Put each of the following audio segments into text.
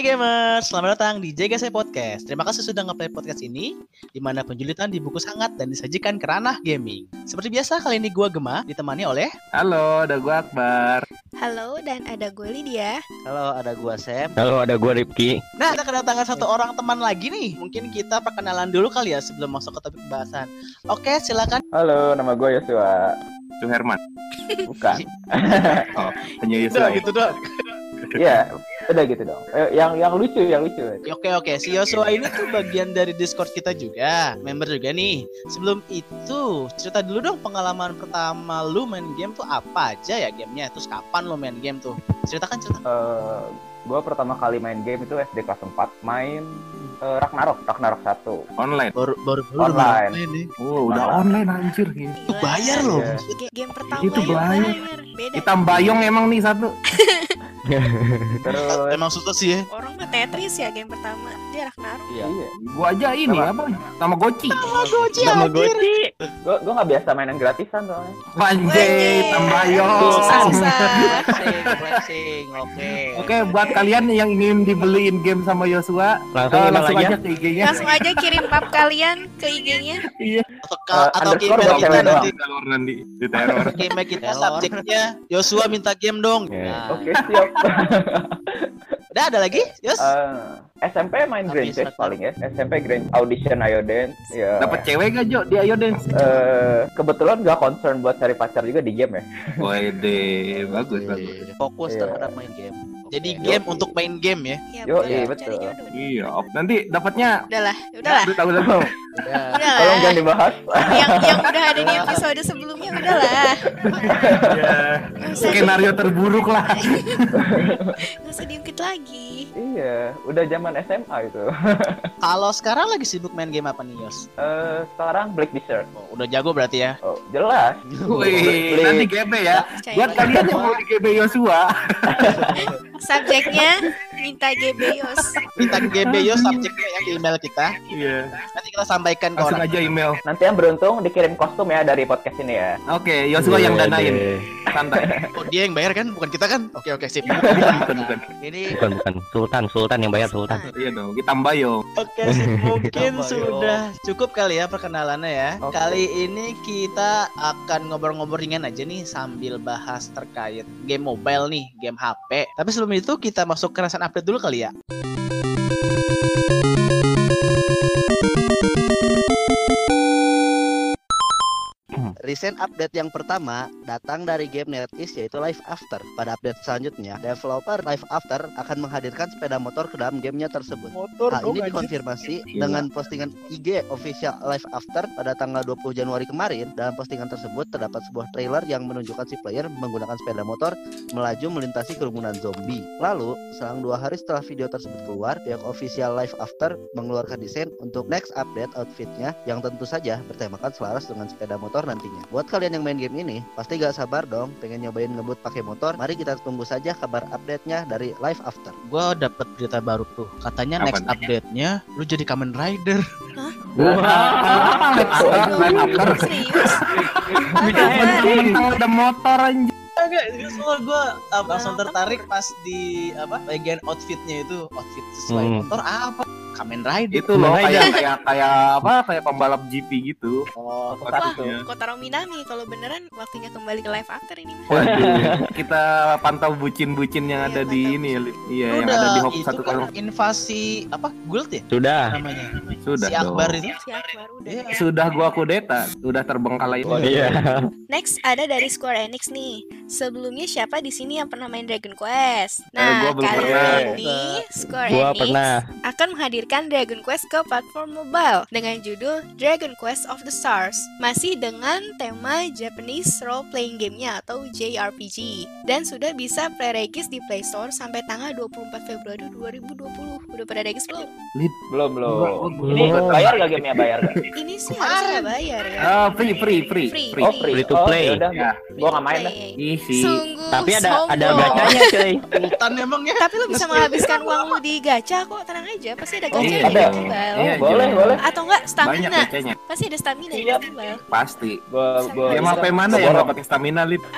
Hai gamers, selamat datang di JGC Podcast. Terima kasih sudah ngeplay podcast ini, di mana penjulitan dibungkus hangat dan disajikan ke ranah gaming. Seperti biasa, kali ini gue Gema, ditemani oleh... Halo, ada gue Akbar. Halo, dan ada gue Lydia. Halo, ada gua Sam. Halo, ada gua Ripki. Nah, kita kedatangan satu orang teman lagi nih. Mungkin kita perkenalan dulu kali ya sebelum masuk ke topik pembahasan. Oke, silakan. Halo, nama gue Yosua. Itu Herman. Bukan. Oh, hanya Udah Yusuf. gitu doang. Iya, udah gitu dong. Eh, yang yang lucu, yang lucu. Oke oke, si Yosua ini tuh bagian dari Discord kita juga, member juga nih. Sebelum itu, cerita dulu dong pengalaman pertama lu main game tuh apa aja ya gamenya, terus kapan lu main game tuh? Ceritakan cerita. Eh, gue pertama kali main game itu SD kelas 4, main eh, Ragnarok, Ragnarok 1. Online. Baru baru baru Online. main nih. Oh, udah online anjir. gitu. Itu bayar loh. Ga- game pertama Itu ya, bayar. Beda. Kita bayong emang nih satu. Terus Emang susah sih ya. Orang mah Tetris ya game pertama. Dia Ragnarok. iya, Gua aja ini Apa? apa? Sama Goci. Tamagotchi. gue gue nggak biasa mainan gratisan soalnya. Tambayong. Susah-susah. Flexing, oke. Oke, buat kalian yang ingin dibeliin game sama Yosua, Langsung eh, email langsung aja. aja ke IG-nya. Langsung aja kirim pap kalian ke IG-nya. Atau ke, Eh, atau ke underscore email kita nanti. Teror nanti di teror. Ke email kita subjeknya Yosua minta game dong. Ya. Nah, Oke, siap. Udah ada lagi? Yos? Eh, SMP main Tapi Grand Chase paling ya. SMP Grand Audition Ayo Dance. Ya. Dapat cewek gak Jo di Ayo Dance? Eh, kebetulan gak concern buat cari pacar juga di game ya. Wede, bagus bagus. fokus Iya. terhadap main game. Jadi Oke. game untuk main game ya. Yo, iya, betul. Iya, nanti dapatnya Udahlah, udahlah. Udah tahu tahu. Ya, Udahlah. Tolong jangan dibahas. yang yang udah ada di episode sebelumnya udahlah. Ya, skenario terburuk lah. nggak usah diungkit lagi. iya, udah zaman SMA itu. Kalau sekarang lagi sibuk main game apa nih Yos? Eh, sekarang Black Desert. Oh, udah jago berarti ya. Oh, jelas. Wih, nanti GB ya. Percaya Buat kalian yang mau di GB Yosua, Subjeknya minta GB Yos. Minta GB Yos subjeknya yang di email kita. iya, Nanti kita sampaikan ke langsung orang. aja email. Nanti yang beruntung dikirim kostum ya dari podcast ini ya. Oke, Yosua yang danain, Wede. santai. Oh, dia yang bayar kan, bukan kita kan? Oke oke sip. Bukan, bukan, bukan. ini Bukan, bukan. Sultan, Sultan yang bayar Sultan. Iya dong, kita yo. Oke. Mungkin sudah cukup kali ya perkenalannya ya. Oke. Kali ini kita akan ngobrol-ngobrol ringan aja nih sambil bahas terkait game mobile nih, game HP. Tapi sebelum itu kita masuk ke update dulu kali ya. Recent update yang pertama datang dari game NetEase yaitu Life After. Pada update selanjutnya, developer Life After akan menghadirkan sepeda motor ke dalam gamenya tersebut. Motor Hal ini dikonfirmasi Gila. dengan postingan IG official Life After pada tanggal 20 Januari kemarin. Dalam postingan tersebut terdapat sebuah trailer yang menunjukkan si player menggunakan sepeda motor melaju melintasi kerumunan zombie. Lalu, selang dua hari setelah video tersebut keluar, pihak official Life After mengeluarkan desain untuk next update outfitnya yang tentu saja bertemakan selaras dengan sepeda motor nantinya. Buat kalian yang main game ini, pasti gak sabar dong pengen nyobain ngebut pakai motor. Mari kita tunggu saja kabar update-nya dari Life After. Gua dapat berita baru tuh. Katanya Apa next update-nya lu jadi Kamen Rider. Serius? Mentang-mentang ada motor anjir. Enggak, soal gue langsung tertarik pas di apa bagian outfitnya itu outfit sesuai Hmm. motor apa Kamen Rider. Itu loh kayak kayak kayak apa? Kayak pembalap GP gitu. Oh, Wah, Iya. Kotaro Minami kalau beneran waktunya kembali ke live after ini mah. Waduh, kita pantau bucin-bucin yang Iya, ada di mantap. ini ya. Iya, yang ada di Hop itu satu kan kalau invasi apa guild ya Sudah. namanya sudah si Akbar itu. Si Akbar udah. Iya. Sudah gua kudeta, sudah terbengkalai. Iya. Next ada dari Square Enix nih. Sebelumnya siapa di sini yang pernah main Dragon Quest? Eh, Nah, gua belum kali pernah. ini Square Gua Enix pernah. akan menghadirkan Dragon Quest ke platform mobile dengan judul Dragon Quest of the Stars. Masih dengan tema Japanese Role Playing Game-nya atau JRPG dan sudah bisa pre-regis di Play Store sampai tanggal 24 Februari 2020. Udah pada regis belum? Belum, belum. Belum. Ini bayar gak gamenya bayar gak? Ini sih harusnya bayar ya. Ah, free, free, free, Free. free. Oh, free. Free to Oh, play. yaudah, Ya. gua gak main dah. Ih sih. Sungguh Tapi ada ada sombong. gacanya, cuy. Sultan emang ya Tapi lu bisa menghabiskan uang lu di gacha kok, tenang aja. Pasti ada gacha iya, di ada. mobile. Iya, boleh, boleh. Atau enggak Banyak stamina. bacanya. Pasti ada stamina Iya. di mobile. Pasti. Gua gua Game apa mana yang gak pakai stamina, Lip?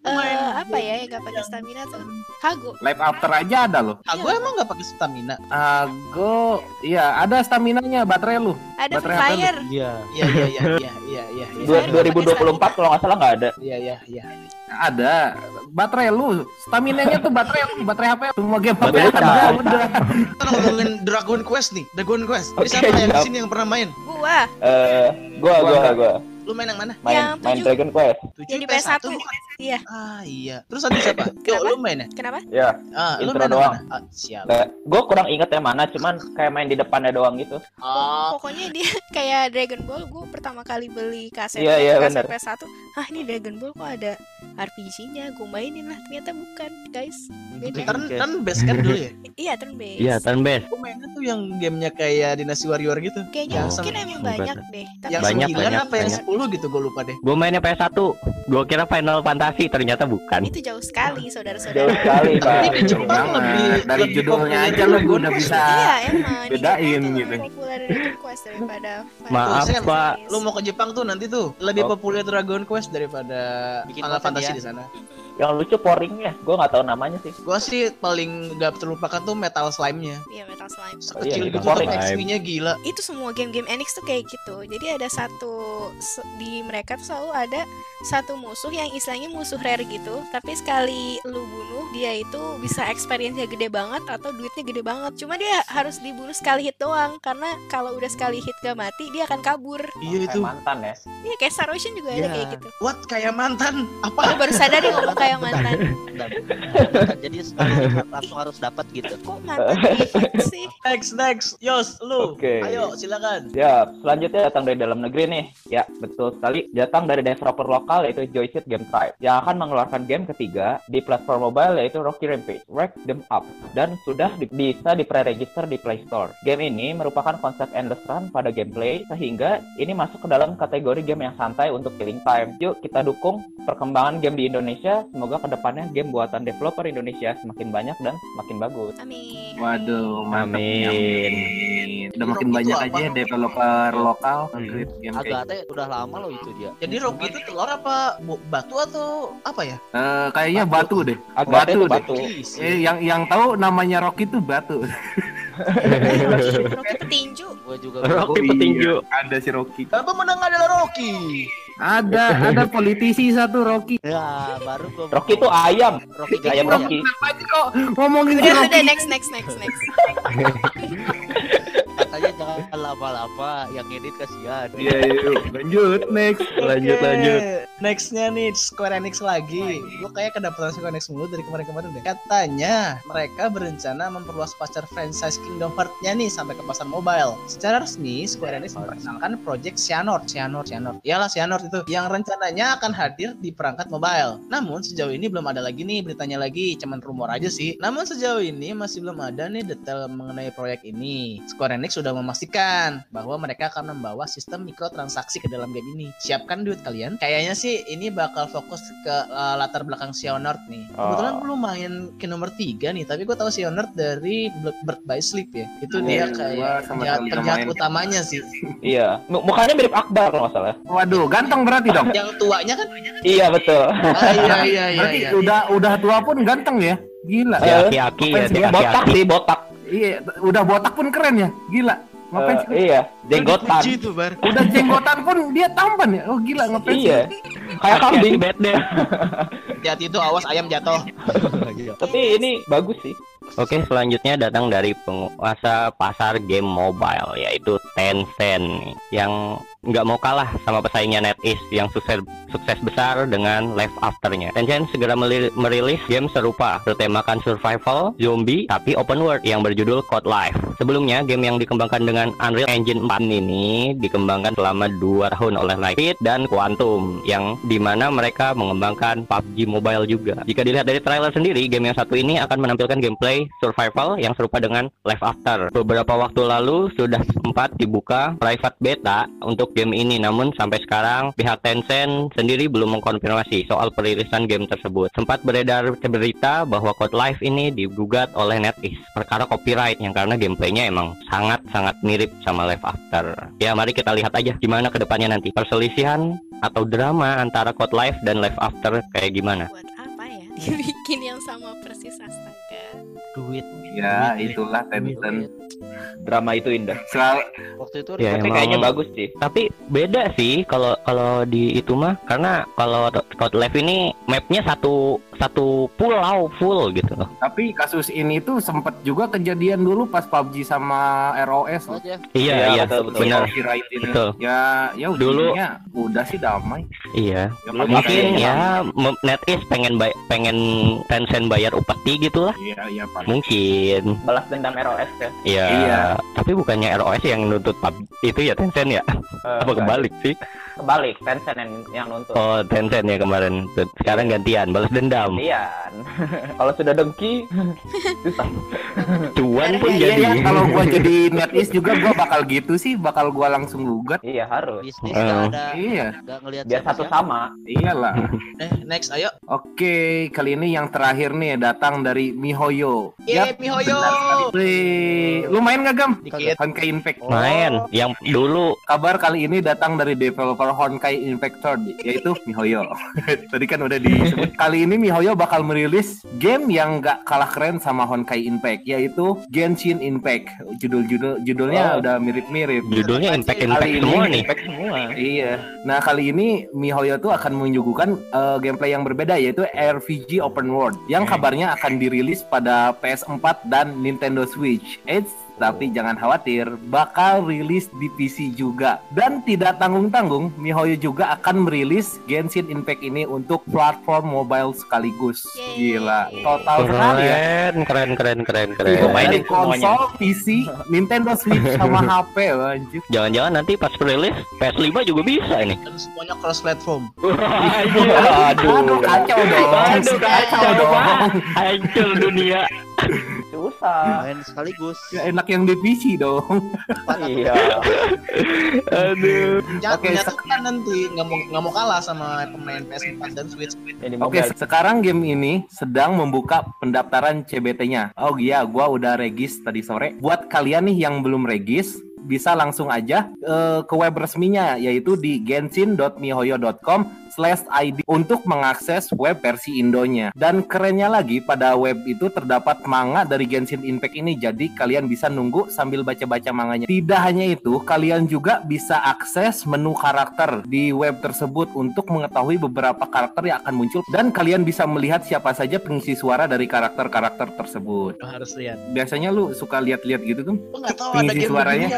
Eh, apa ya yang gak pakai stamina tuh? Hago. Life After aja ada loh. Aku emang nggak pakai stamina. Ago, iya ada staminanya baterai lu. Ada Baterai Fire. Iya, iya, iya, iya, iya, iya, iya, iya, Dua- Saya nggak pakai 2024 kalau nggak salah nggak ada. iya, iya, iya. Ada baterai lu. Staminanya tuh baterai lu, baterai HP. Semua game HP Baterai ada. Udah. Kita ngomongin Dragon Quest nih, Dragon Quest. Ini Oke, siapa yang di siap. sini yang pernah main? Gua Eh, gua Gua gua gua Lu main yang mana? Main, yang main Dragon Quest. Tujuh yang di PS1. Iya. Ah, iya. Terus ada siapa? Yo, lu main ya? Kenapa? Iya. Ah, lu main doang. Mana? Ah, siap. Gue kurang inget yang mana, cuman kayak main di depannya doang gitu. Oh. Pokoknya dia kayak Dragon Ball gue pertama kali beli kaset yeah, yeah, kaset. PS1. Ah, ini Dragon Ball kok ada RPG-nya. Gue mainin lah. Ternyata bukan, guys. Beda. Turn, turn base kan dulu ya? iya, turn base. Iya, turn base. Gue mainnya tuh yang gamenya kayak Dinasti Warrior gitu. Kayaknya iya. mungkin emang banyak deh. Yang banyak, 9 apa yang 10 dulu gitu gue lupa deh. Gue mainnya PS1 gue kira Final Fantasy ternyata bukan. Itu jauh sekali saudara-saudara. Jauh sekali pak. Jepang lebih eh, dari judulnya aja lo gue udah bisa iya, bedain gitu. daripada maaf pak lu mau ke Jepang tuh nanti tuh lebih oh. populer Dragon Quest daripada Final Fantasy di sana. Yang lucu poringnya, gue nggak tahu namanya sih. Gua sih paling gak terlupakan tuh Metal Slime-nya. Iya Metal Slime. Sekecil iya, gitu tapi Slime. XP-nya gila. itu semua game-game Enix tuh kayak gitu. Jadi ada satu di mereka tuh selalu ada satu musuh yang istilahnya musuh rare gitu. Tapi sekali lu bunuh dia itu bisa experience-nya gede banget atau duitnya gede banget. Cuma dia harus dibunuh sekali hit doang karena kalau udah sekali hit gak mati dia akan kabur. Iya itu. mantan ya. Iya kayak Star Ocean juga ada Iya. kayak gitu. What kayak mantan? Apa? baru sadar dia ngomong kayak mantan. Bentar, bentar. Jadi langsung harus dapat gitu. Kok mantan sih? Next next. Yos, lu. Oke. Ayo silakan. Ya, selanjutnya datang dari dalam negeri nih. Ya, betul sekali. Datang dari developer lokal yaitu Joystick Game Tribe yang akan mengeluarkan game ketiga di platform mobile yaitu Rocky Rampage, Wreck Them Up dan sudah di- bisa di pre-register di Play Store. Game ini merupakan konsep endless run pada gameplay sehingga ini masuk ke dalam kategori game yang santai untuk killing time. Yuk kita dukung perkembangan game di Indonesia. Semoga ke depannya game buatan developer Indonesia semakin banyak dan semakin bagus. Amin. Waduh, mantap nih, Amin. amin. Udah makin Itu banyak apa? aja ya developer lokal nge-create game kayak Agak teh udah lama loh itu dia. Jadi Rocky itu telur apa batu atau apa ya? Eh, kayaknya batu deh. Agak Batu itu deh. batu. Eh, yang yang tahu namanya Rocky tuh batu. Rocky, petinju. Gue juga Rocky Oh, iya, petinju. Ada si Rocky. Dan pemenang adalah Rocky. Ada ada politisi satu Rocky. Ya, baru gua Rocky itu ayam. Rocky Ayam Rocky. Aja kok ngomongin Udah udah Rocky? next next next next. Katanya jangan lama-lama yang edit kasihan. Iya, iya, yuk. lanjut next. Lanjut, Oke, lanjut. Nextnya nih Square Enix lagi. Gue kayak kedapatan Square Enix mulu dari kemarin-kemarin deh. Katanya mereka berencana memperluas pasar franchise Kingdom Hearts-nya nih sampai ke pasar mobile. Secara resmi Square Enix memperkenalkan Project Xehanort, Xehanort, Xehanort. Iyalah Xehanort itu yang rencananya akan hadir di perangkat mobile. Namun sejauh ini belum ada lagi nih beritanya lagi, cuman rumor aja sih. Namun sejauh ini masih belum ada nih detail mengenai proyek ini. Square Enix sudah memastikan bahwa mereka akan membawa sistem mikrotransaksi ke dalam game ini. Siapkan duit kalian. Kayaknya sih ini bakal fokus ke uh, latar belakang Xehanort nih. Kebetulan Oh. belum main ke nomor 3 nih, tapi gue tahu Xehanort dari Blood Bird by Sleep ya. Itu Oh, dia kayak sama penjahat, utamanya sih. Iya, M- mukanya mirip Akbar kalau nggak salah. Waduh, ganteng berarti dong. Yang tuanya kan? Iya betul. Ah, iya iya iya. Berarti iya. udah udah tua pun ganteng ya. Gila. Eh, Aki-aki ya, si dia botak aki-aki. sih botak. Iya, udah botak pun keren ya. Gila. Ngapain Eh, sih? iya, jenggotan. Tuh, Bar. Udah jenggotan pun dia tampan ya. Oh gila ngapain sih? Iya. Kayak kambing. bad deh. Hati-hati tuh awas ayam jatuh. Tapi ini bagus sih. Oke, selanjutnya datang dari penguasa pasar game mobile yaitu Tencent yang nggak mau kalah sama pesaingnya NetEase yang sukses sukses besar dengan Life After-nya. Tencent segera merilis game serupa bertemakan survival zombie tapi open world yang berjudul Code Life. Sebelumnya game yang dikembangkan dengan Unreal Engine 4 ini dikembangkan selama 2 tahun oleh Lightspeed dan Quantum yang di mana mereka mengembangkan PUBG Mobile juga. Jika dilihat dari trailer sendiri, game yang satu ini akan menampilkan gameplay survival yang serupa dengan Life After. Beberapa waktu lalu sudah sempat dibuka private beta untuk game ini, namun sampai sekarang pihak Tencent sendiri belum mengkonfirmasi soal perilisan game tersebut. Sempat beredar berita bahwa Code Life ini digugat oleh NetEase perkara copyright yang karena gameplaynya emang sangat-sangat mirip sama Life After. Ya, mari kita lihat aja gimana ke depannya nanti. Perselisihan atau drama antara Code Life dan Life After kayak gimana? Buat apa ya? Dibikin yang sama persis astaga. Duit. Ya, Duit. itulah Duit. Tencent. Drama itu indah. Selalu Waktu itu Ya, Tapi emang- kayaknya bagus sih. Tapi beda sih kalau kalau di itu mah karena kalau Code Life ini mapnya satu satu pulau full gitu loh. tapi kasus ini tuh sempet juga kejadian dulu pas PUBG sama ROS loh. aja. Iya Iya, iya betul, betul. benar. Betul. Ya, ya Dulu- udah sih damai. Iya. Ya, Dulu Mungkin ya NetEase pengen bay- pengen Tencent bayar upeti gitulah. Iya, iya Pak. Mungkin. Balas dendam ROS ya. Iya. Iya. Tapi bukannya ROS yang nuntut PUBG itu ya Tencent ya? Eh, Apa kebalik sih? Kebalik, Tencent yang, yang nuntut. Oh Tencent ya kemarin. Sekarang gantian balas dendam. Gantian. Kalau sudah dengki, susah. Cuan pun Iya, jadi. iya, kalau gua jadi NetEase juga gua bakal gitu sih, bakal gua langsung lugat. Iya harus. Bisnis nggak ada Iya, ngelihat Biar satu sama. iyalah. Eh, next ayo. Oke, kali ini yang terakhir nih datang dari Mihoyo. Yeay, Mihoyo. benar sekali. Wih, lu main gak Gam? Dikit. Honkai Impact. Main yang dulu Kabar kali ini datang dari developer Honkai Impact Third, yaitu Mihoyo. Tadi kan udah disebut. Kali ini Mihoyo bakal merilis game yang gak kalah keren sama Honkai Impact, yaitu Genshin Impact. Judul-judul judulnya Oh. udah mirip-mirip. judulnya Impact Impact Kali ini semua nih. Impact semua. Iya. Nah kali ini MiHoYo tuh akan menyuguhkan eh, gameplay yang berbeda yaitu RPG Open World yang kabarnya akan dirilis pada PS4 dan Nintendo Switch. Eits, tapi jangan khawatir, bakal rilis di PC juga. Dan tidak tanggung-tanggung, MiHoYo juga akan merilis Genshin Impact ini untuk platform mobile sekaligus. Yeay. Gila, total sekali ya. Keren, keren, keren, keren, keren. Iya, mainin dari konsol, semuanya. PC, Nintendo Switch sama HP, anjir. Jangan-jangan nanti pas rilis PS5 juga bisa ini. Dan semuanya cross platform. Aduh, kacau dong. Aduh, kacau dong. Hancur dunia. Susah. main sekaligus Ya enak yang di PC dong. Iya. Aduh. Jangan Oke, menyatukan nanti nggak mau nggak mau kalah sama pemain PS4 dan Switch. Oke, mobile. sekarang game ini sedang membuka pendaftaran CBT-nya. Oh iya, gua udah regis tadi sore. Buat kalian nih yang belum regis, bisa langsung aja eh, ke web resminya yaitu di genshin.mihoyo.com slash ID untuk mengakses web versi Indonya. Dan kerennya lagi pada web itu terdapat manga dari Genshin Impact ini jadi kalian bisa nunggu sambil baca-baca manganya. Tidak hanya itu, kalian juga bisa akses menu karakter di web tersebut untuk mengetahui beberapa karakter yang akan muncul dan kalian bisa melihat siapa saja pengisi suara dari karakter-karakter tersebut. Lo harus lihat. Biasanya lu suka lihat-lihat gitu tuh. Lo nggak tahu ada Pengisi game suaranya.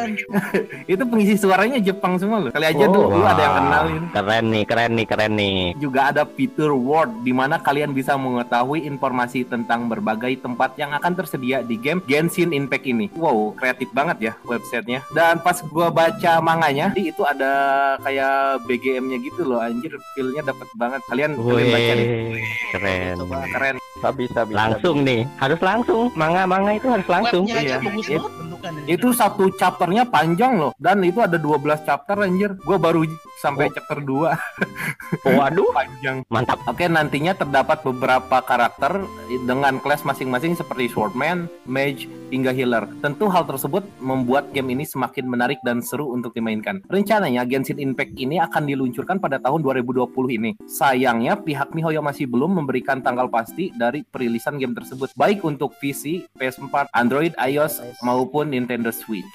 Itu pengisi suaranya Jepang semua loh. Kali aja Oh, tuh lu Wah, ada yang kenalin. Keren nih, keren nih, keren nih. juga ada fitur Word di mana kalian bisa mengetahui informasi tentang berbagai tempat yang akan tersedia di game Genshin Impact ini. Wow, kreatif banget ya websitenya. Dan pas gua baca manganya, di itu ada kayak BGM-nya gitu loh, anjir, feel-nya dapet banget. Kalian kalian baca nih, keren. coba keren. Bisa, bisa. Langsung nih, harus langsung. Manga-manga itu harus langsung. Webnya Iya. bagus It- banget bentukannya. Itu satu chapternya panjang loh, dan itu ada 12 chapter anjir. Gua baru sampai chapter 2 Waduh, panjang. mantap. Oke, nantinya terdapat beberapa karakter dengan kelas masing-masing seperti Swordman, Mage, hingga Healer. Tentu hal tersebut membuat game ini semakin menarik dan seru untuk dimainkan. Rencananya Genshin Impact ini akan diluncurkan pada tahun 2020 ini. Sayangnya pihak MiHoYo masih belum memberikan tanggal pasti dari perilisan game tersebut, baik untuk PC, PS4, Android, iOS maupun Nintendo Switch.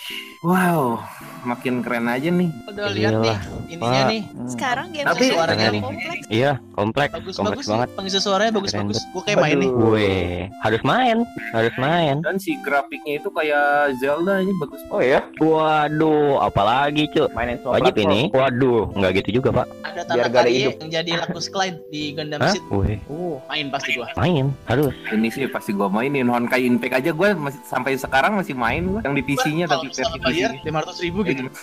Wow, makin keren aja nih. Udah lihat nih ininya Wah. nih. Sekarang game Tapi- Suaranya nih. kompleks. Iya, kompleks, Bagus kompleks bagus banget. Pengisi suaranya bagus Keren bagus. Gue kayak main nih. Wih, harus main, harus main. Dan si grafiknya itu kayak Zelda ini bagus Oh iya, Waduh, apalagi cuy. mainin semua Wajib platform. ini. Waduh, nggak gitu juga pak. Ada Biar gak ada tadi hidup. yang jadi Lacus Klein di Gundam Hah? Seed. Wih, Uh, Main pasti gua. main, harus. Ini sih pasti gua mainin Honkai Impact aja gua masih sampai sekarang masih main gua yang di PC-nya tapi versi PC. lima ratus ribu gitu.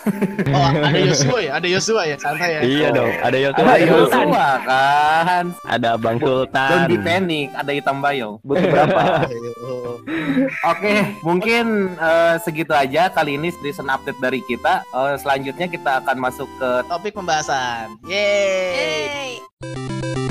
Oh ada Yosua ya, ada Yosua ya, santai ya. Iya Oh. dong, ada Yosua, Ada ada Sultan, kan. ada Bang Sultan. Don't be panic, ada hitam bayo. butuh berapa? Oke, mungkin eh, segitu aja kali ini recent update dari kita. Eh, selanjutnya kita akan masuk ke Topik pembahasan. Yeay. Yeay.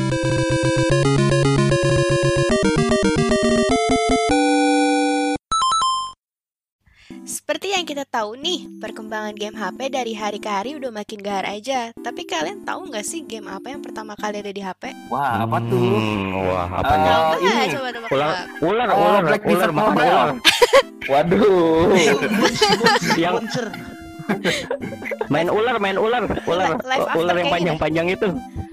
Seperti yang kita tahu nih, perkembangan game HP dari hari ke hari udah makin gahar aja. Tapi kalian tahu nggak sih game apa yang pertama kali ada di HP? Wah, apa tuh? Hmm, wah, apa Eh, nih? Coba ini. coba tebak Ular, ular, Oh, ular, Black ular, Mobile. ular. Waduh. Yang main ular, main ular, ular, ular yang panjang-panjang itu.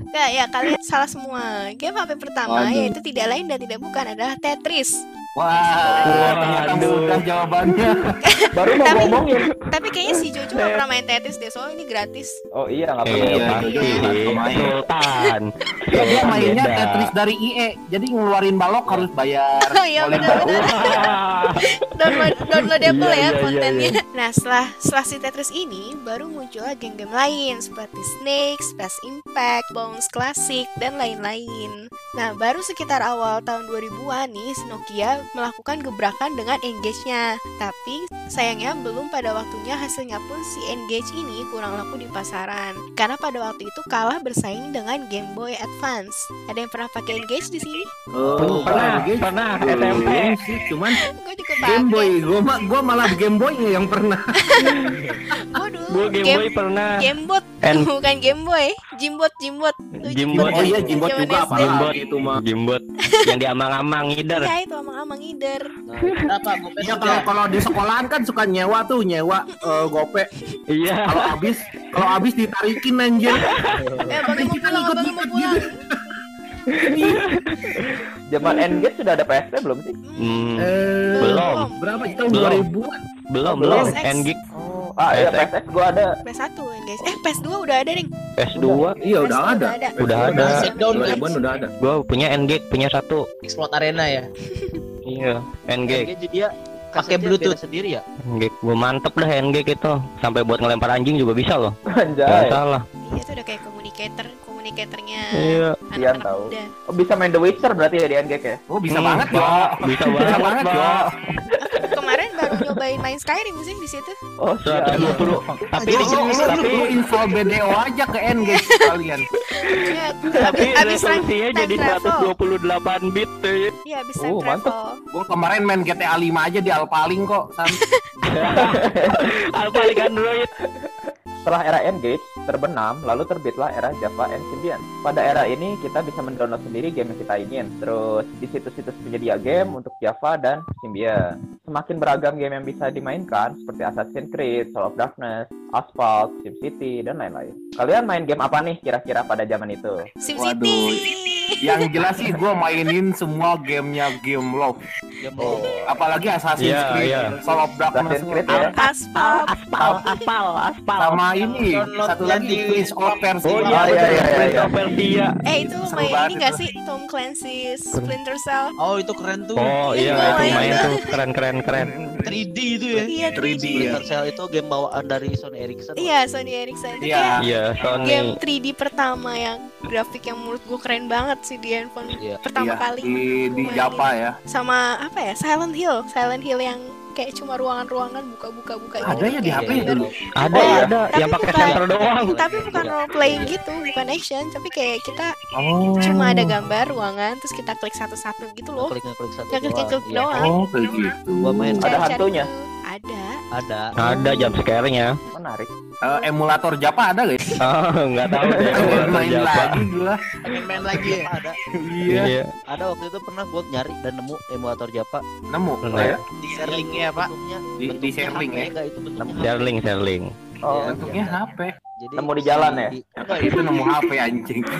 Nggak, ya kalian salah semua. Game HP pertama Waduh. yaitu tidak lain dan tidak bukan adalah Tetris. Wah, ternyata mudah jawabannya. Baru mau Tapi- ngomongin. Tapi kayaknya si Jojo nggak pernah main Tetris deh, soalnya ini gratis. Oh iya nggak pernah. Iya, Iya, pasti. iya, iya. Sultan. Ya, dia mainnya Beda. Tetris dari IE, jadi ngeluarin balok harus bayar. Oh iya Oleh benar-benar. Download downloadable Iya, ya iya, kontennya. Nah setelah setelah si Tetris ini baru muncullah game-game lain seperti Snake, Space Impact, Bounce Classic dan lain-lain. Nah baru sekitar awal tahun 2000-an nih si Melakukan gebrakan dengan Engage-nya. Tapi sayangnya belum pada waktunya hasilnya pun si Engage ini kurang laku di pasaran. Karena pada waktu itu kalah bersaing dengan Game Boy Advance. Ada yang pernah pakai Engage di sini? Oh, Pernah, Engage. pernah, Belum SMP. sih, cuman Gue juga Game. Boy, gua, ma- gua malah Game Boy yang pernah. Oh dulu Gue Game Boy pernah. Gamebot And- bukan Game Boy Jimbot Jimbot Jimbot. Oh iya, Jimbot juga apa Jimbot. itu mah. Gimbot yang diamang-amang ngider. Iya itu Berapa? Gopes Iya juga. kalau kalau di sekolahan kan suka nyewa tuh nyewa eh, gope. Iya. Kalau habis kalau habis ditarikin anjir. Eh abangnya mau kita pulang abangnya mau ikut-ikut pulang Zaman Engage sudah ada PSP belum sih? Hmm, Eh, Belum. Berapa sih tahun Belum. 2000-an? belum, belum. Ngig Oh, ah iya PSX. Gua ada. PS1 ya guys Eh PS2 udah ada nih PS2 Iya udah PS2 ada. Udah ada. Kan? 2000-an udah ada. Gue punya Ngig punya satu. Explode Arena ya. Iya. Engage jadi dia Pakai Bluetooth. sendiri ya. Ngig gue mantep dah Ngig itu. Sampai buat ngelempar anjing juga bisa loh. Gak Anjay. salah. Iya itu udah kayak communicator Communicatornya Iya. Ian anak-anak tahu. muda Oh, bisa main The Witcher berarti ya di Engage ya? Oh bisa Hmm, banget ya. Pak. Bisa Bisa banget, ya. Kemarin baru nyobain main Skyrim sih di situ Oh, siap. 120. Tapi Lu, lu, lu, tapi lu install BDO aja ke Engage kalian. Iya tapi Abis time resolusinya jadi travel 128 bit tuh. Iya time Oh, travel Gua kemarin main GTA 5 aja di Alpaling kok. San. Lagi Android? Setelah era Engage terbenam, lalu terbitlah era Java and Symbian. Pada era ini kita bisa mendownload sendiri game yang kita ingin. Terus di situs-situs penyedia game untuk Java dan Symbian. Semakin beragam game yang bisa dimainkan seperti Assassin's Creed, Soul of Darkness, Asphalt, SimCity, dan lain-lain. Kalian main game apa nih kira-kira pada zaman itu? SimCity Yang jelas sih gua mainin semua gamenya Game Love. Oh, Apalagi Assassin's Iya, Creed, iya. Soul of Darkness. Assassin's Creed ya? Aspal Aspal, aspal, aspal. Sama ini satu yang di- Prince of Persia. Oh Ah, iya, iya, iya, iya, Prince iya. of Persia. Eh itu Seru main ini gak sih Tom Clancy's Splinter Cell Oh itu keren tuh. Oh Iya, iya, itu main tuh. keren keren keren. 3D itu ya. Iya 3D 3D ya. Splinter Cell itu game bawaan dari Sony Ericsson. Iya Sony Ericsson Iya. Iya, game Sony. 3D pertama yang grafik yang menurut gue keren banget sih di handphone Iya. pertama Iya, kali di di. Java ya. sama apa ya Silent Hill Silent Hill yang kayak cuma ruangan-ruangan buka-buka buka Ada ya di HP dulu. Ada Oh, ada tapi yang pakai bukan- sensor doang. tapi bukan role playing gitu bukan action tapi kayak kita Oh. cuma ada gambar ruangan terus kita klik satu-satu gitu loh Klik klik satu Klik, klik, doang. Iya. doang. Oh, kayak gitu. Gua main Ada hantunya? tuh. Ada ada. Jump scare-nya. Menarik. Eh, emulator Java ada gak? ya? Oh, enggak tahu deh. Pengen main Java. lagi gua. Pengen main lagi ya. Ada. Iya. Iya. Ada waktu itu pernah gua nyari dan nemu emulator Java. Nemu. Bener. ya? Di share linknya pak. Bentuknya, Di- di bentuknya share link HP, ya? enggak, itu bentuknya HP. Share link, share link. Oh, Iya. Bentuknya HP. Jadi Nemu di jalan ya? di- Enggak, itu nemu HP anjing.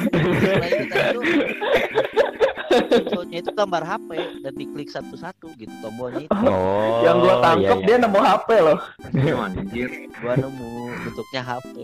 Selain itu gambar HP dan diklik satu-satu gitu tombolnya itu. Oh. yang gua tangkep iya, dia nemu HP loh. Anjir. Gua nemu bentuknya HP.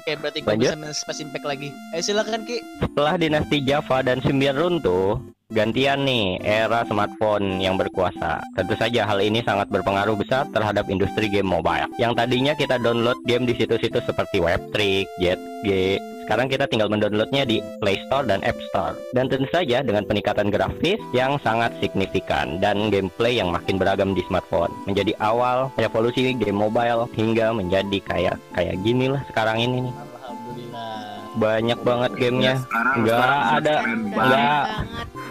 Oke berarti gua Lanjut. bisa Space Impact lagi. Eh silakan Ki. Setelah dinasti Java dan Symbian runtuh, gantian nih era smartphone yang berkuasa. Tentu saja hal ini sangat berpengaruh besar terhadap industri game mobile. Yang tadinya kita download game di situs-situs seperti Webtrick, JetG, sekarang kita tinggal mendownloadnya di Play Store dan App Store. Dan tentu saja dengan peningkatan grafis yang sangat signifikan dan gameplay yang makin beragam di smartphone. Menjadi awal revolusi game mobile hingga menjadi kayak kayak gini lah sekarang ini nih. Banyak banget gamenya. Sekarang Nggak ada. Nggak.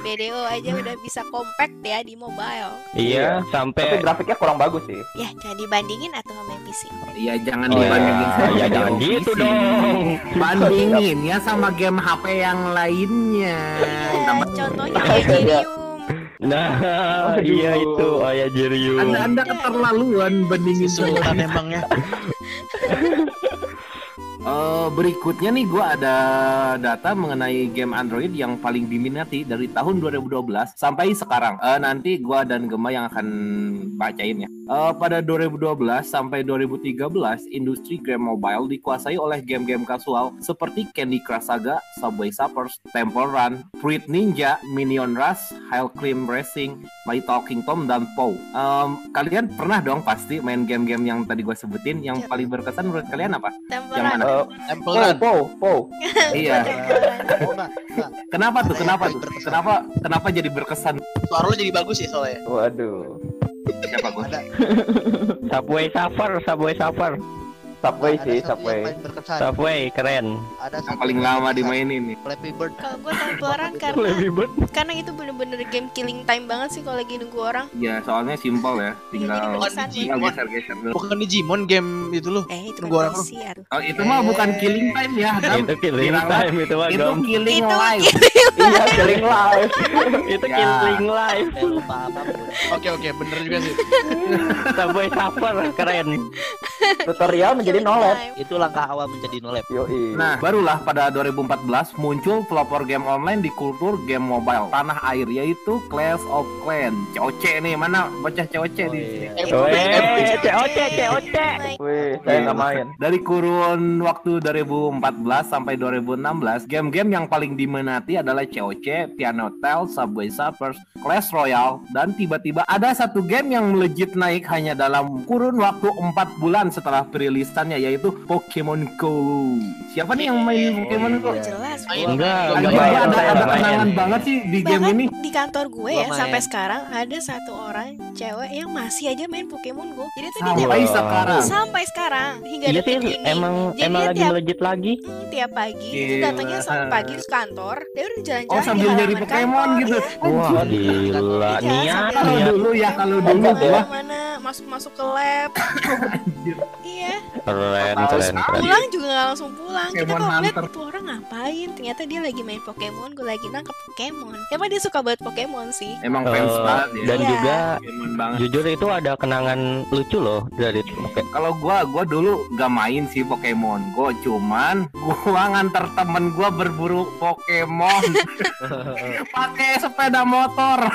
BDO aja udah bisa compact ya di mobile. Iya, Tapi sampai grafiknya kurang bagus sih. Ya, jangan dibandingin atau main PC. Iya jangan Oh, dibandingin ya. sama Ya, jangan PC. gitu dong. Bandingin ya sama game HP yang lainnya. Iya, Tambah- contohnya Egerium. Nah, Aduh. iya itu Ayah Jirium. Anda Anda keterlaluan bandingin sama Sultan emangnya. Eh, berikutnya nih gue ada data mengenai game Android yang paling diminati dari tahun 2012 sampai sekarang. Eh, nanti gue dan Gema yang akan bacain ya. Eh, pada 2012 sampai 2013, industri game mobile dikuasai oleh game-game kasual seperti Candy Crush Saga, Subway Surfers, Temple Run, Fruit Ninja, Minion Rush, Hell Cream Racing, My Talking Tom, dan POW. Em, kalian pernah dong pasti main game-game yang tadi gue sebutin. Yang Iya. paling berkesan menurut kalian apa? Yang mana? Temporan. Eh, Temple Po, Run. po, po. iya. Kenapa tuh? Kenapa tuh? Kenapa kenapa jadi berkesan? Suara lu jadi bagus ya soalnya. Waduh. Siapa gue? Subway Suffer, Subway Suffer. Subway sih, Subway. Subway keren. Ada Yang paling lama dimainin nih. Flappy Bird. Kalau gue temporan karena karena itu bener-bener game killing time banget sih kalau lagi nunggu orang. Ya soalnya simpel ya. Tinggal tinggal geser-geser dulu. Bukan Digimon game itu lu. Eh itu Nunggu kan orang. Oh, itu mah bukan killing time ya. Itu killing time itu mah Itu killing Itu life. Iya, killing live. Itu Ya. killing life. Oke oke bener juga sih. Subway Suffer keren. Tutorial menjadi Killing no lab. time. Itu langkah awal menjadi no lab. Yoi. Nah, barulah pada 2014 muncul pelopor game online di kultur game mobile tanah air yaitu Clash of Clans. COC nih, mana bocah COC di sini? Itu Weh, main COC, COC. Wih, saya nggak main. Dari kurun waktu 2014 sampai 2016, game-game yang paling diminati adalah COC, Piano Tale, Subway Surfers, Clash Royale, dan tiba-tiba ada satu game yang melejit naik hanya dalam kurun waktu 4 bulan setelah perilisannya yaitu Pokemon Go. Siapa nih yang main Pokemon Go? Oh, jelas. Enggak, Ada, enggak ada, kenangan banget sih di game ini. di kantor gue ya sampai sekarang ada satu orang cewek yang masih aja main Pokemon Go. Jadi tuh dia Sampai Wah. sekarang. sampai sekarang hingga Iya detik ini. emang Jadi emang dia lagi tiap, melejit lagi. tiap pagi itu Gila. datangnya sampai pagi ke kantor, dia udah jalan-jalan Oh sambil nyari Pokemon gitu. Wah, gila. Iya, Niat, sambil Kalau dulu ya, kalau dulu Hebat gua mana masuk-masuk ke lab. iya, Keren, keren, pulang juga nggak langsung pulang. Kita Pokemon kalau lihat tuh orang ngapain? Ternyata dia lagi main Pokemon, gue lagi nangkep Pokemon. Emang dia suka banget Pokemon sih. Emang fans Eh, banget ya. dan Iya. juga Pokemon banget. jujur itu ada kenangan lucu loh dari Oke. Kalau gua gua dulu gak main sih Pokemon Go, cuman gua nganter temen gua berburu Pokemon pakai sepeda motor.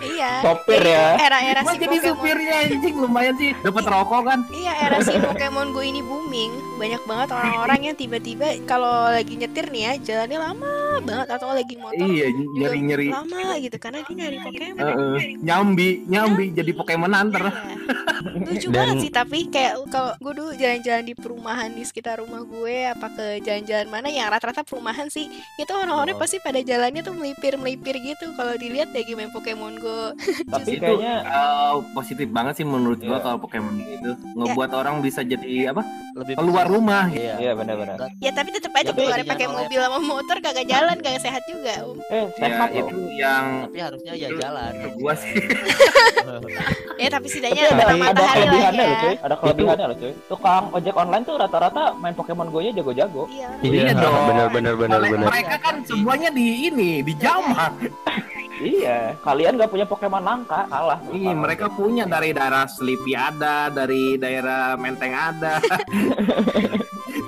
Iya. Sopir ya. Era-era si jadi Pokemon. Supirnya anjing lumayan sih. Dapat rokok kan? Iya, era si Pokemon Go ini booming. Banyak banget orang-orang yang tiba-tiba kalau lagi nyetir nih ya, jalannya lama banget atau lagi motor Iya, juga nyeri-nyeri. lama gitu karena dia nyari Pokemon. Heeh. nyambi, nyambi jadi Pokemon Hunter. Iya. Lucu Dan- banget sih tapi kayak kalau gue dulu jalan-jalan di perumahan di sekitar rumah gue apa ke jalan-jalan mana yang rata-rata perumahan sih itu orang-orang Oh. pasti pada jalannya tuh melipir-melipir gitu kalau dilihat lagi main Pokemon Go. Tapi kayaknya eh, positif banget sih menurut gua Iya. kalau Pokemon itu ngebuat orang bisa jadi apa? Lebih Keluar rumah. Iya. Iya benar-benar. ya tapi tetap aja Tapi keluar pakai mobil sama motor kagak jalan kagak sehat juga. Om. Eh, Ya loh. itu yang Tapi harusnya ya jalan. gua sih. Ya tapi setidaknya ada, ada ada matahari lah kelebihannya ya. loh cuy, ada kelebihannya loh cuy. Tukang ojek online tuh rata-rata main Pokemon Go nya jago-jago. Iya. Iya dong. Oleh- bener. Mereka kan semuanya di ini, di Jamak. Iya, kalian gak punya Pokemon langka, kalah. Iya, mereka punya dari daerah Sleepy ada, dari daerah Menteng ada.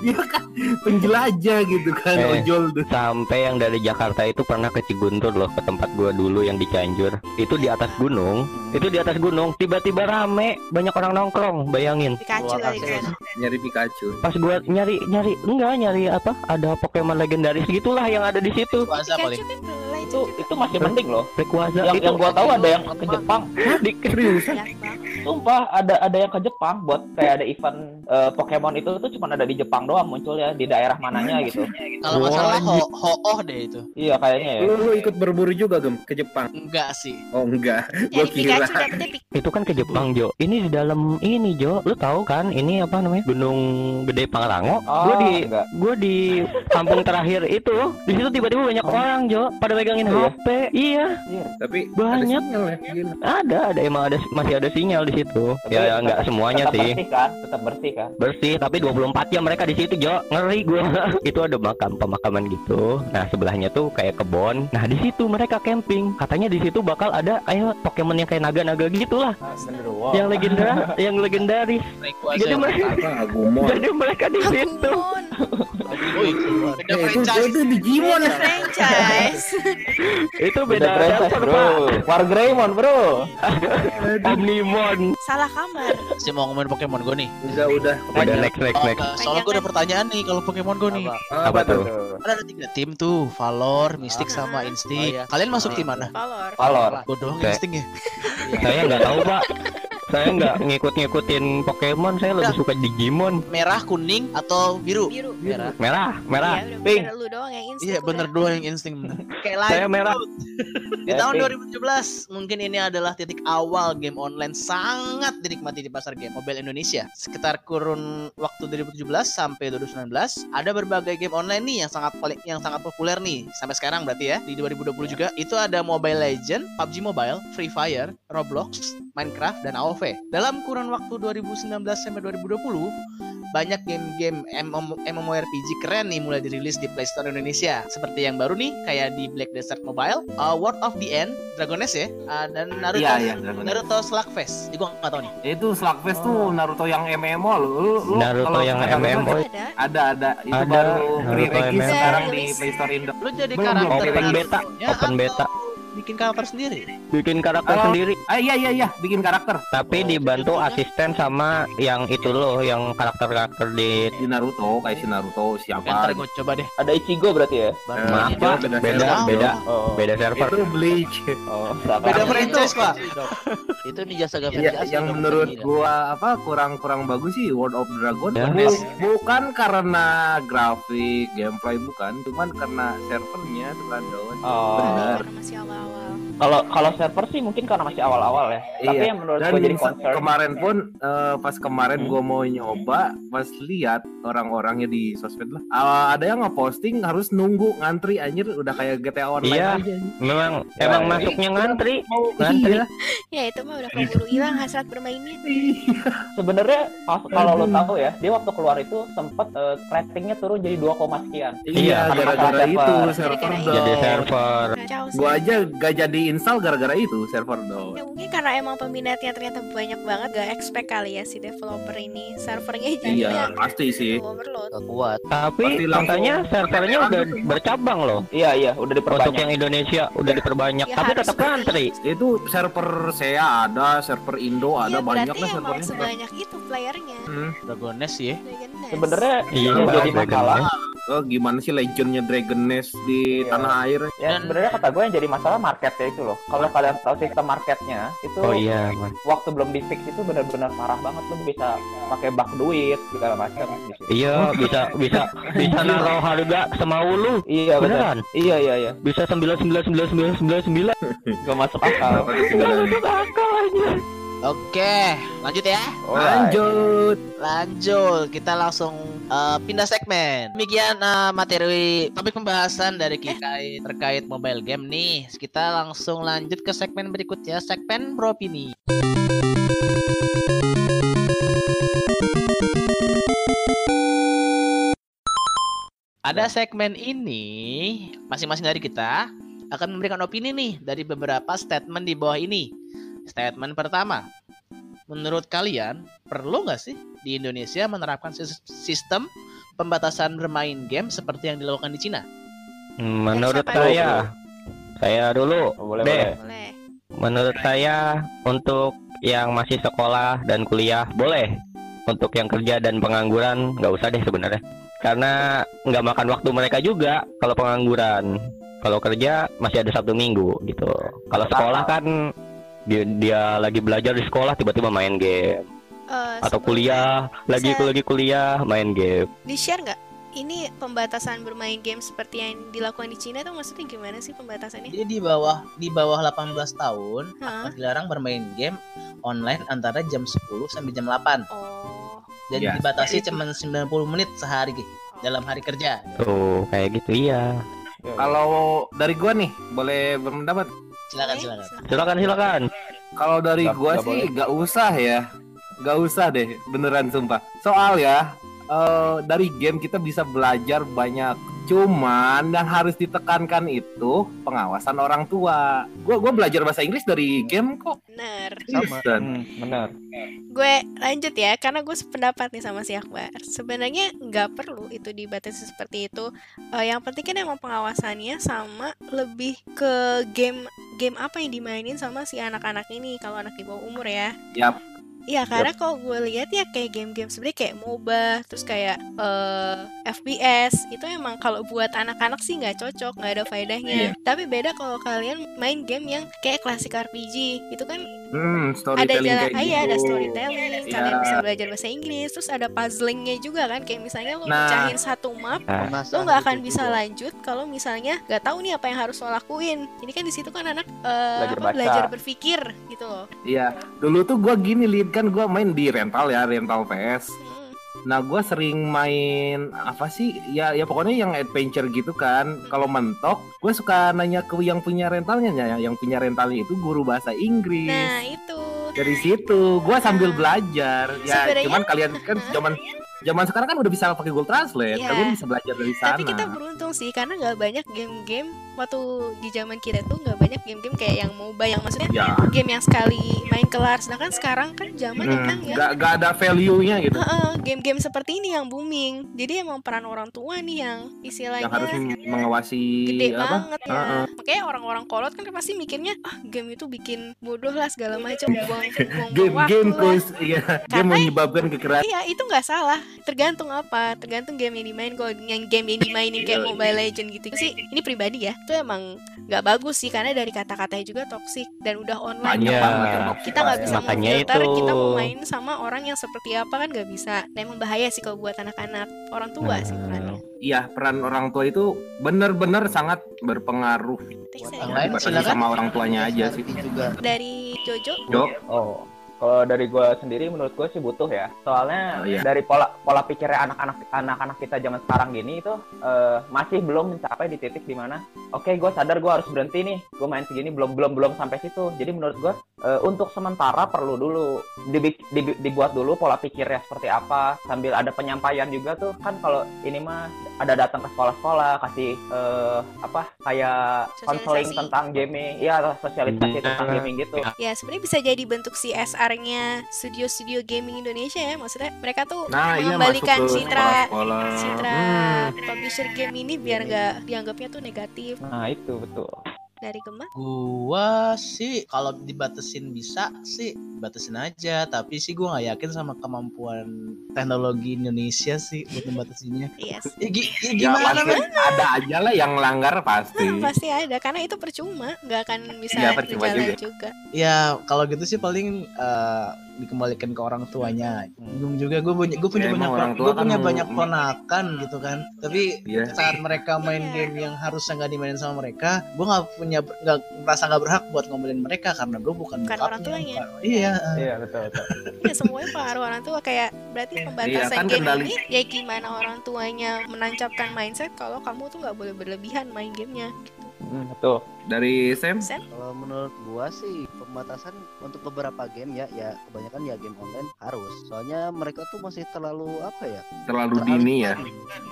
Dia kan penjelajah gitu kan, Eh. ojol tuh. Sampai yang dari Jakarta itu pernah ke Ciguntur loh ke tempat gua dulu yang di Cianjur. Itu di atas gunung. Itu di atas gunung tiba-tiba rame, banyak orang nongkrong. Bayangin. Pikachu akses. sana. Nyari Pikachu. Pas gua nyari nyari enggak nyari apa? Ada Pokemon legendaris gitulah yang ada di situ. Puasa paling. Pikachu kan itu itu masih mending loh. Rayquaza Yang itu yang gua tahu ada yang ke Jepang. di seriusan. Sumpah ada ada yang ke Jepang buat kayak ada event eh, Pokemon itu tuh cuma ada di Jepang doang munculnya di daerah mananya gitu. Kalau nggak salah ho ho oh deh itu. Iya kayaknya ya. Lu, lu ikut berburu juga gem ke Jepang? Enggak sih. Oh enggak, gua Nyari kira. Itu kan ke Jepang Jo. Ini di dalam ini Jo. Lu tahu kan ini apa namanya? Gunung Gede Pangrango. Oh, Gua di enggak. gue di kampung terakhir itu di situ tiba-tiba banyak orang Jo pada megang main gitu ya? HP. Iya, Iya. Tapi Banyak. ada sinyal ya, ada, ada emang ada masih ada sinyal di situ. Tapi Ya tetap- nggak semuanya tetap sih. bersih kan tetap bersih kan Bersih, tapi 24 jam mereka di situ, Jo. Ngeri gua. itu ada makam pemakaman gitu. Nah, sebelahnya tuh kayak kebon. Nah, di situ mereka camping. Katanya di situ bakal ada kayak Pokemon yang kayak naga-naga gitulah. Genderuwo. Yang legenda, yang legendaris. Jadi mereka jadi mereka di situ. Agumon, itu beda Eh, itu franchise. itu Digimon. beda franchise. itu beda beda franchise bro. Wargreymon bro Omnimon. Salah kamar. Masih mau ngomongin Pokemon Go nih. Udah udah. Udah next next next. soalnya gue ada pertanyaan nih kalau Pokemon Go nih. Apa? Apa tuh? Kan ada tiga tim tuh, Valor, Mystic Ah. sama Instinct. Oh, iya. Kalian masuk tim mana? Valor. Valor Gue doang Instinct ya. Saya nggak tahu, Pak. Saya nggak ngikut-ngikutin Pokemon. Saya lebih suka Digimon. Merah, kuning, atau biru? Biru. Merah. Merah, merah. Iya, udah Pink. bener lu doang yang insting. Iya bener dua yang insting Kayak lain Saya merah. Di Saya tahun pink. 2017 Mungkin ini adalah titik awal game online Sangat dinikmati di pasar game mobile Indonesia Sekitar kurun waktu 2017 sampai 2019 Ada berbagai game online nih yang sangat paling yang sangat populer nih Sampai sekarang berarti ya Di 2020 juga Itu ada Mobile Legend, PUBG Mobile, Free Fire, Roblox, Minecraft, dan AOV Dalam kurun waktu 2019 sampai 2020 banyak game-game MMO MMORPG keren nih mulai dirilis di Play Store Indonesia. Seperti yang baru nih kayak di Black Desert Mobile, uh, World of the End, Dragon Nest ya, uh, dan Naruto. Dragon Ball. Naruto Slugfest. Ini gua nggak tahu nih. Itu Slugfest tuh Naruto yang MMO lu. lu, lu Naruto kalau yang MMO. Ada. Ada ada itu Ada. baru Naruto MMO. sekarang di Rilis. Play Store Indo. Lu jadi Belum, karakter. Open beta, open atau beta. Bikin karakter sendiri. Bikin karakter Halo. sendiri. Ah iya iya iya bikin karakter Tapi dibantu asisten sama yang itu loh, yang karakter-karakter di di Naruto kayak si Naruto Ntar siapa gue coba deh. ada Ichigo berarti ya Baru Maaf pak, beda beda server. beda oh beda server. itu Bleach oh Beda franchise pak. Itu Ninja Saga Iya, versi asli yang menurut bukan gua apa kurang kurang bagus sih World of Dragon Ya. Bu- bukan karena grafik gameplay bukan cuman karena servernya suka down Oh. benar masih awal-awal. Kalau kalau server sih mungkin karena masih awal-awal ya tapi Iya. yang menurut dan gue jadi concern kemarin pun eh, pas kemarin Hmm. gua mau nyoba pas lihat orang-orangnya di sosmed lah ah, ada yang ngeposting harus nunggu ngantri anjir udah kayak GTA online Iya. aja. Memang Ya, emang ya. masuknya ngantri. mau Ngantri. iya. Ya itu mah udah keburu hilang hasrat bermainnya. sebenarnya pas kalau lo tahu ya dia waktu keluar itu sempet eh, ratingnya turun jadi 2, koma sekian iya gara-gara itu server. Jadi server. Gua aja gak jadi install gara-gara itu server down Ya mungkin karena emang peminatnya ternyata banyak banget gak expect kali ya si developer ini servernya iya jadinya pasti sih overload. Gak kuat. Tapi katanya servernya udah bercabang loh. iya iya udah Untuk diperbanyak yang Indonesia udah diperbanyak, Ya, tapi tetap ngantri. itu server saya ada server Indo ada Iya banyak berarti lah servernya sebanyak itu playernya. Hmm. Dragon Nest ya. Dragon Nest. sebenarnya Iya, jadi masalah Oh, gimana sih legendnya Dragon Nest di Iya. tanah air ya sebenarnya kata gue yang jadi masalah marketnya itu loh kalau kalian tahu sistem marketnya itu Oh iya, man. waktu belum di fix itu benar-benar parah banget lu bisa pakai bak duit segala macam di situ. Iya, bisa bisa bisa naruh harga semau lu. iya benar Beneran? iya iya iya Bisa sembilan sembilan sembilan sembilan sembilan sembilan. gak masuk akal Kenapa ketinggalan? Akal aja. Oke, lanjut ya. Alright. lanjut Lanjut, kita langsung uh, pindah segmen. Demikian uh, materi topik pembahasan dari kita terkait mobile game nih. Kita langsung lanjut ke segmen berikutnya, segmen beropini. Ada segmen ini, masing-masing dari kita akan memberikan opini nih dari beberapa statement di bawah ini. Statement pertama, menurut kalian perlu nggak sih di Indonesia menerapkan sis- sistem pembatasan bermain game seperti yang dilakukan di Cina? Menurut Siapa saya, saya dulu. Oh, boleh boleh Boleh. Menurut saya untuk yang masih sekolah dan kuliah boleh. Untuk yang kerja dan pengangguran nggak usah deh sebenarnya. Karena nggak makan waktu mereka juga kalau pengangguran. Kalau kerja masih ada Sabtu Minggu gitu. Kalau sekolah kan dia, dia lagi belajar di sekolah tiba-tiba main game Eh, atau kuliah lagi lagi kuliah main game. Di share nggak? Ini pembatasan bermain game seperti yang dilakukan di Cina tuh maksudnya gimana sih pembatasannya? Jadi di bawah di bawah 18 tahun Hah? akan dilarang bermain game online antara jam 10 sampai jam 8 Oh. dan Ya, dibatasi cuma 90 menit sehari dalam hari kerja. Tuh kayak gitu iya. Ya, Kalau dari gua nih, boleh berpendapat. Silakan silakan. Silakan silakan. Kalau dari Nggak- gua sih boleh. nggak usah ya, nggak usah deh, beneran sumpah. Soal ya, eh, dari game kita bisa belajar banyak. Cuman yang harus ditekankan itu pengawasan orang tua. Gua gua belajar bahasa Inggris dari game kok. Bener. Sama. Dan Hmm, benar. Gue lanjut ya, karena gue sependapat nih sama si Akbar. Sebenarnya nggak perlu itu dibatasi seperti itu. Eh, yang penting kan emang pengawasannya sama lebih ke game game apa yang dimainin sama si anak-anak ini kalau anak di bawah umur ya. Yap. Iya, karena kalau gue lihat ya kayak game-game sebenarnya kayak MOBA, terus kayak eh, FPS itu emang kalau buat anak-anak sih nggak cocok, nggak ada faedahnya. Tapi beda kalau kalian main game yang kayak klasik RPG, itu kan hmm, ada storytelling jalan kayak ah, gitu. iya ada storytelling kalian Iya. bisa belajar bahasa Inggris terus ada puzzlingnya juga kan kayak misalnya lo Nah. pecahin satu map Nah, lo nggak akan gitu bisa juga. lanjut kalau misalnya nggak tahu nih apa yang harus lo lakuin jadi kan di situ kan anak eh, Belajar apa, baca. belajar berpikir gitu loh Iya, dulu tuh gua gini lihat kan gua main di rental ya, rental PS. Nah, gua sering main apa sih? Ya, ya pokoknya yang adventure gitu kan. Kalau mentok, gue suka nanya ke yang punya rentalnya ya, yang punya rentalnya itu guru bahasa Inggris. nah itu Dari situ, gua sambil belajar. Ya, Sebenarnya- cuman kalian kan zaman zaman sekarang kan udah bisa pakai Google Translate. Iya. Kalian bisa belajar dari sana. tapi kita beruntung sih karena nggak banyak game-game waktu di zaman kita tuh nggak banyak game-game kayak yang MOBA yang maksudnya Ya, game yang sekali main kelar sedangkan sekarang kan zaman hmm, emang ya nggak nggak ada value-nya gitu. Game-game seperti ini yang booming. Jadi emang peran orang tua nih yang istilahnya Yang harus mengawasi gede apa? banget ya. Heeh. Makanya orang-orang kolot kan pasti mikirnya ah game itu bikin bodoh lah segala macam Game-game waktu lah. kus, iya, game Karena- menyebabkan kekerasan. Iya itu nggak salah tergantung apa tergantung game yang dimain kalau yang game yang dimainin kayak Mobile Legend gitu sih ini pribadi ya itu emang nggak bagus sih karena dari kata-katanya juga toksik dan udah online Banyak Iya. toxic kita nggak bisa ya. Makanya itu. kita mau main sama orang yang seperti apa kan nggak bisa nah emang bahaya sih kalau buat anak-anak orang tua sih Nah. perannya Iya, peran orang tua itu benar-benar sangat berpengaruh. Buat ya. Silakan. sama orang tuanya aja sih. Juga dari Jojo Jo, Oh, kalau dari gue sendiri menurut gue sih butuh ya. Soalnya Oh, iya. dari pola pola pikirnya anak-anak anak-anak kita zaman sekarang gini itu eh, masih belum mencapai di titik di mana oke gue sadar gue harus berhenti nih gue main segini belum belum belum sampai situ jadi menurut gue eh, untuk sementara perlu dulu dibik- dibi- dibuat dulu pola pikirnya seperti apa sambil ada penyampaian juga tuh kan kalau ini mah ada datang ke sekolah-sekolah kasih eh, apa kayak konseling Sosialisasi. tentang gaming ya sosialisasi Iya. tentang gaming gitu ya sebenarnya bisa jadi bentuk CSR-nya studio-studio gaming Indonesia ya maksudnya mereka tuh nah iya mengembalikan citra citra Hmm, publisher game ini biar nggak dianggapnya tuh negatif. Nah itu betul dari Gemma Gua sih kalau dibatasin bisa sih batasin aja, tapi sih gua nggak yakin sama kemampuan teknologi Indonesia sih buat membatasinnya. yes Ya, gi- ya ya gimana pasti men? ada aja lah yang langgar pasti. Nah, pasti ada karena itu percuma nggak akan bisa Iya, percuma berjalan juga. juga. Ya kalau gitu sih paling eh, dikembalikan ke orang tuanya. Bingung juga gue punya gue punya Ya, banyak orang tua gue kan punya mau- banyak ponakan gitu kan. Tapi Iya. saat mereka main Iya. game yang harusnya nggak dimainin sama mereka, gue nggak punya nggak merasa nggak berhak buat ngomelin mereka karena gue bukan Bukan orang tuanya. Iya. iya betul betul Ya semuanya pengaruh orang tua kayak berarti pembatasan kan game kendali- ini ya gimana orang tuanya menancapkan mindset kalau kamu tuh nggak boleh berlebihan main gamenya. Hmm, betul Dari Sam, Sam? Kalau menurut gua sih pembatasan untuk beberapa game ya ya kebanyakan ya game online harus. Soalnya mereka tuh masih terlalu apa ya? terlalu dini ya.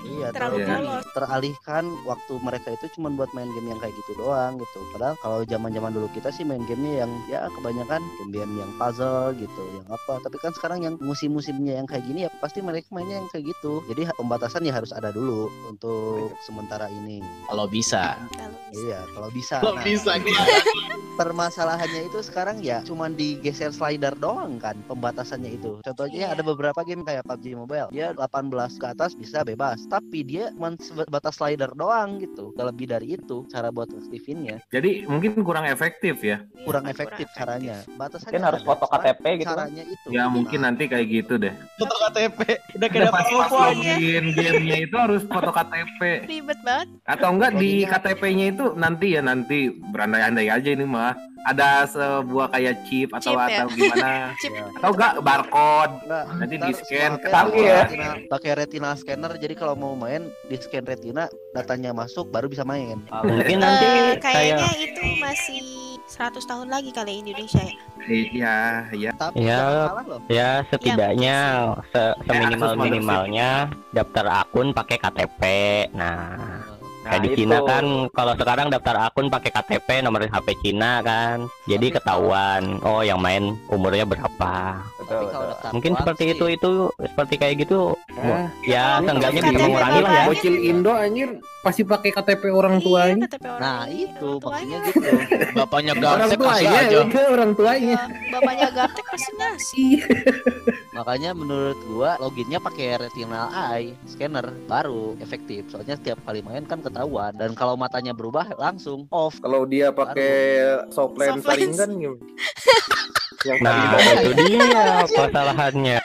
Iya, Terlalu Iya. polos. teralihkan waktu mereka itu cuma buat main game yang kayak gitu doang gitu. Padahal kalau zaman-zaman dulu kita sih main gamenya yang ya kebanyakan game-game yang puzzle gitu, yang apa. Tapi kan sekarang yang musim-musimnya yang kayak gini ya pasti mereka mainnya yang kayak gitu. Jadi pembatasan ya harus ada dulu untuk sementara ini. Kalau bisa. Kalau bisa. Iya, kalau bisa. Kalau Nah, bisa permasalahannya itu sekarang ya cuman digeser slider doang kan pembatasannya itu. Contohnya Iya. ada beberapa game kayak PUBG Mobile. Dia 18 ke atas bisa bebas tapi dia cuma sebatas slider doang gitu. Gak lebih dari itu cara buat aktifinnya Jadi mungkin kurang efektif ya. Iya, kurang efektif. Caranya batasannya Mungkin harus foto KTP gitu. kan. caranya itu. Ya mungkin Nah, nanti kayak gitu deh. Foto KTP udah kayak pas pas login gamenya itu harus foto KTP Ribet banget. atau enggak di KTP-nya itu nanti ya nanti berandai-andai aja ini mah. Ada sebuah kayak chip atau Chip ya? atau gimana? Chip. atau enggak barcode Enggak, Nanti smart ketahuan pakai ya. retina, pakai retina scanner jadi kalau mau main di scan retina datanya masuk baru bisa main. Mungkin nanti Eh, kayak kayaknya itu masih 100 tahun lagi kali Indonesia ya. iya iya Tapi Ya. jangan salah loh. ya setidaknya se seminimal akses minimalnya daftar akun pakai KTP. Nah, Nah, kayak di itu. Cina kan kalau sekarang daftar akun pakai KTP nomor HP Cina kan. Jadi Tapi ketahuan oh yang main umurnya berapa. Betul, betul. Mungkin seperti sih, itu itu seperti kayak gitu Eh, ya seenggaknya bisa mengurangi lah ya. Bocil Indo anjir pasti pakai KTP orang Iya, tuanya. KTP orang Nah itu maksudnya gitu. Bapaknya Orang Garsek kasih tuanya, aja. udah orang tuanya. Ya, bapaknya Gaptek pasti ngasih. Makanya menurut gua loginnya pakai retinal eye scanner baru efektif. Soalnya setiap kali main kan ketahuan dan kalau matanya berubah langsung off. Kalau dia pakai soft lens saringan? Yang Nah, tadi itu dia kesalahannya.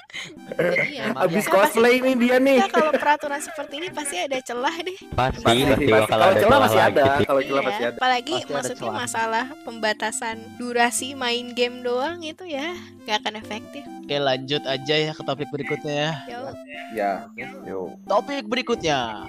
Iya. Habis Ya, pasti- cosplay nih dia nih. Ya, kalau peraturan seperti ini pasti ada celah deh. Pasti Pasti, pasti pasti. bakal Kalau ada celah celah masih ada, kalau celah Iya, masih ada. Apalagi Pasti ada maksudnya celah. masalah pembatasan durasi main game doang itu ya nggak akan efektif. Oke lanjut aja ya ke topik berikutnya ya. Ya, Ya, Yo. Topik berikutnya.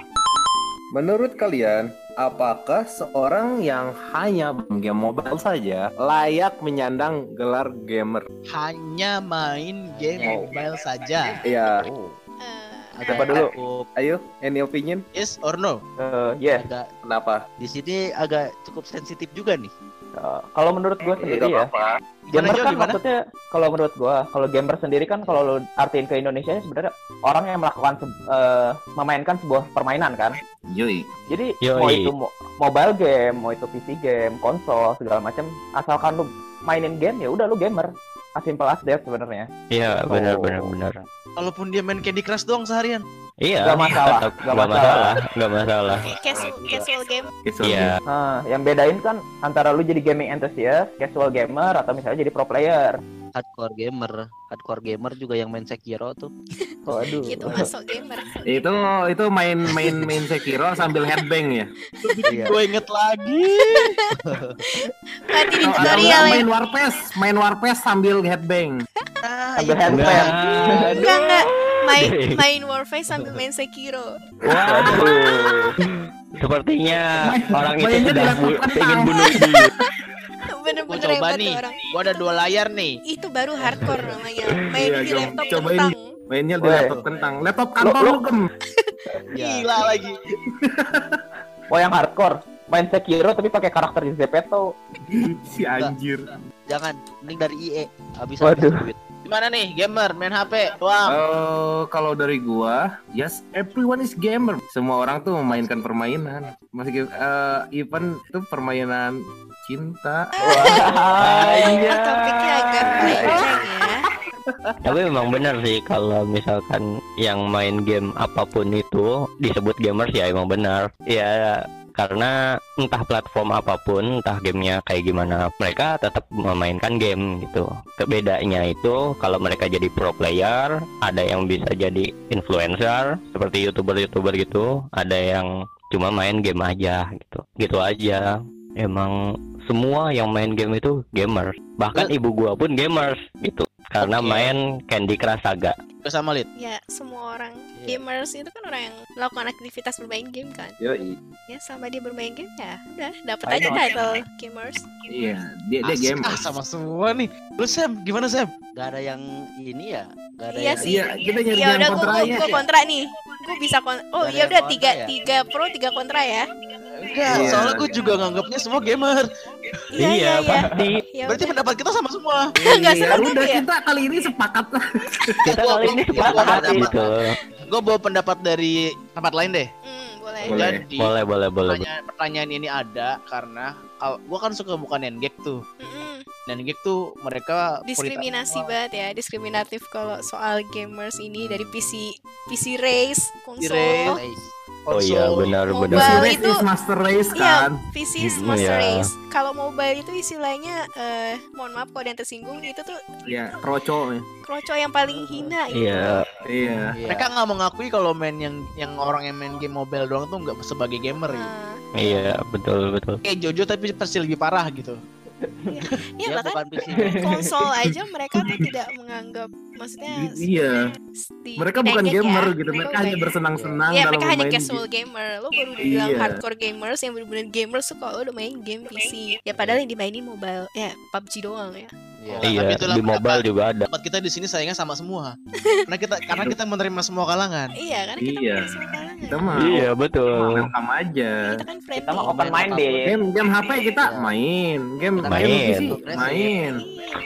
Menurut kalian Apakah seorang yang hanya game mobile saja layak menyandang gelar gamer? Hanya main game Oh. mobile saja. Iya, eh, Siapa dulu? Cukup ayo any opinion? Yes or no? Eh, yes. agak Kenapa? di sini agak cukup sensitif juga nih. Eh, kalau menurut gue sendiri Nggak ya. Gimana gamer kan gimana? maksudnya kalau menurut gua, kalau gamer sendiri kan kalau lu artiin ke Indonesia sebenarnya orang yang melakukan se- eh, memainkan sebuah permainan kan. Yoi. Jadi Yoi. mau itu mo- mobile game, mau itu PC game, konsol segala macam, asalkan lu mainin game ya udah lu gamer. As simple as that sebenarnya. Iya, Oh. benar benar benar. Walaupun dia main Candy Crush doang seharian. Iya, Nggak masalah, tetap nggak nggak masalah. masalah, nggak masalah. casual casual game. It's Iya, Nah, yang bedain kan antara lu jadi gaming enthusiast, casual gamer, atau misalnya jadi pro player. Hardcore gamer, hardcore gamer juga yang main Sekiro tuh. Waduh. Gitu masuk gamer. Itu itu main main main Sekiro sambil headbang ya. Iya. Gue inget lagi. Mati di tutorial ya. main Warpes, main Warpes sambil headbang. Ah, Sambil itu. handpan. Enggak enggak. Main main Warface sambil main Sekiro. Waduh. Sepertinya orang itu sudah bu- ingin bunuh diri. Bener-bener coba hebat nih. tuh orang. Gue ada dua layar nih. Itu baru hardcore namanya. Main Iya, di coba- laptop cobain. kentang. Mainnya di laptop kentang. Laptop kantor Lu- gem. Iya. Gila lagi. Oh yang hardcore, main Sekiro tapi pakai karakter di Zepeto. si anjir. Jangan, mending dari IE. Habis Waduh. duit. Gimana nih gamer main HP doang? Eh, kalau dari gua, yes, everyone is gamer. Semua orang tuh memainkan permainan. Masih eh even itu permainan cinta. Wah, iya. Topiknya agak ya. Tapi memang benar sih kalau misalkan yang main game apa pun itu disebut gamers ya emang benar. Ya karena entah platform apa pun, entah gamenya kayak gimana, mereka tetap memainkan game gitu. Bedanya itu kalau mereka jadi pro player, ada yang bisa jadi influencer seperti youtuber-youtuber gitu, ada yang cuma main game aja gitu. Gitu aja. Emang semua yang main game itu gamers. Bahkan ibu gua pun gamers gitu. Karena Oke. main Candy Crush Saga. Gue sama Lid. Ya, semua orang Iya. gamers itu kan orang yang melakukan aktivitas bermain game kan. Yoi. Ya, sama dia bermain game ya udah dapat aja title gamers. Iya, dia dia Asik gamer. ah, sama semua nih. Lu Sam, gimana Sam? Gak ada yang ini ya. Gak ada Iya yang sih. Iya, kita nyari Ya yang udah gua, gua, gua kontra nih. Gua bisa kon Oh, ya yang udah kontra tiga ya? tiga pro, tiga kontra ya. Enggak, Iya. soalnya gue juga nganggapnya semua gamer. Iya, iya, iya. pasti. Ya Berarti udah. pendapat kita sama semua. Nggak Iya, sepakat udah ya? kita kali ini sepakat lah. Kita Gua- kali ini sepakat gitu. Gue bawa pendapat dari tempat lain deh. Hmm, boleh. Boleh. Jadi Boleh, boleh, boleh. pertanyaan, pertanyaan ini ada karena gue kan suka bukan Nengek tuh. Mm-mm. Nengek tuh mereka Diskriminasi banget ya, diskriminatif kalau soal gamers ini dari PC PC race, konsol. race. Oh iya, benar, Mobile. benar. Race itu- is Master Race Iya, kan. PC is Mm, master iya. race. Kalau mobile itu istilahnya eh mohon maaf kalau ada yang tersinggung itu tuh Iya, kroco. kroco yang paling hina gitu. Iya, Iya. Iya. Mereka nggak mengakui kalau main yang yang orang yang main game mobile doang tuh nggak sebagai gamer gitu. Nah, Iya, betul betul. Kayak Jojo tapi pasti lebih parah gitu. Ya Dia bahkan konsol aja mereka tuh tidak menganggap maksudnya Iya. Mereka bukan penyakit gamer ya. gitu, mereka hanya bukan- bersenang-senang Iya, dalam mereka hanya casual game. gamer. Lo baru dibilang Iya. hardcore gamers yang bener-bener gamers tuh kalau udah main game PC. Ya padahal yang dimainin mobile, ya PUBG doang ya. Iya. Tapi Iya, itulah di mobile juga ada. Tempat kita di sini sayangnya sama semua. karena kita karena kita menerima semua kalangan. Iya, karena kita Iya. main semua kalangan. Kita mah Iya, betul. welcome aja. Kita kan friendly. Kita mah open minded. Game game HP kita Iya. main, game Iya. game Main. PC main.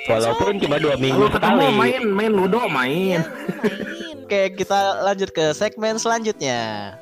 Walaupun cuma dua minggu Kalau ketemu sekali. main main ludo Iya, main. main. Oke, kita lanjut ke segmen selanjutnya.